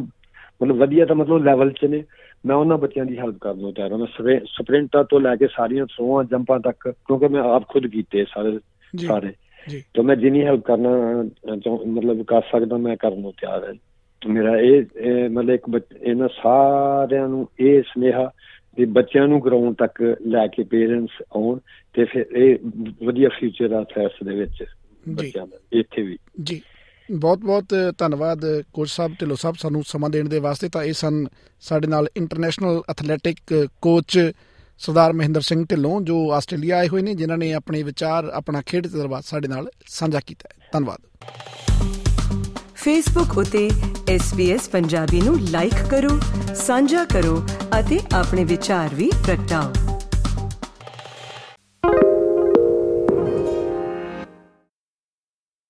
ਮਤਲਬ ਵਧੀਆ ਤਾਂ ਮਤਲਬ ਲੈਵਲ 'ਚ ਨੇ। ਮੈਂ ਉਹਨਾਂ ਬੱਚਿਆਂ ਦੀ ਹੈਲਪ ਕਰਨ ਨੂੰ ਤਿਆਰ ਹਾਂ। ਮੈਂ ਸਪ੍ਰਿ- ਸਪ੍ਰਿੰਟਾਂ ਤੋਂ ਲੈ ਕੇ ਸਾਰੀਆਂ ਥਰੋਆਂ ਜੰਪਾਂ ਤੱਕ ਕਿਉਂਕਿ ਮੈਂ ਆਪ ਖੁਦ ਕੀਤੇ ਸਾਰੇ ਸਾਰੇ। ਜੀ। ਤਾਂ ਮੈਂ ਜਿੰਨੀ ਹੈਲਪ ਕਰਨਾ ਮਤਲਬ ਕਰ ਸਕਦਾ ਮੈਂ ਕਰਨ ਨੂੰ ਤਿਆਰ ਹਾਂ। ਮੇਰਾ ਇਹ ਮਤਲਬ ਇੱਕ ਇਹਨਾਂ ਸਾਰਿਆਂ ਨੂੰ ਇਹ ਸੁਨੇਹਾ ਵੀ ਬੱਚਿਆਂ ਨੂੰ ਗਰਾਊਂਡ ਤੱਕ ਲੈ ਕੇ ਪੇਰੈਂਟਸ ਆਉਣ ਤੇ ਫਿਰ ਇਹ ਵਧੀਆ ਫਿਊਚਰ ਆ ਅਥਲੈਟਸ ਦੇ ਵਿੱਚ ਬੱਚਿਆਂ ਦਾ ਇੱਥੇ ਵੀ। ਜੀ। ਬਹੁਤ ਬਹੁਤ ਧੰਨਵਾਦ ਕੋਚ ਸਾਹਿਬ, ਢਿੱਲੋਂ ਸਾਹਿਬ ਸਾਨੂੰ ਸਮਾਂ ਦੇਣ ਦੇ ਵਾਸਤੇ। ਤਾਂ ਇਹ ਸਨ ਸਾਡੇ ਨਾਲ international athletic coach Sardar Mahinder Singh Dhillon, ਜੋ ਆਸਟ੍ਰੇਲੀਆ ਆਏ ਹੋਏ ਨੇ, ਜਿਨ੍ਹਾਂ ਨੇ ਆਪਣੇ ਵਿਚਾਰ, ਆਪਣਾ ਖੇਡ ਤਜਰਬਾ ਸਾਡੇ ਨਾਲ ਸਾਂਝਾ ਕੀਤਾ ਹੈ। ਧੰਨਵਾਦ। ਫੇਸਬੁੱਕ ਉਤੇ SBS ਪੰਜਾਬੀ ਨੂੰ ਲਾਈਕ ਕਰੋ, ਸਾਂਝਾ ਕਰੋ ਅਤੇ ਆਪਣੇ ਵਿਚਾਰ ਵੀ ਪ੍ਰਗਟਾਓ।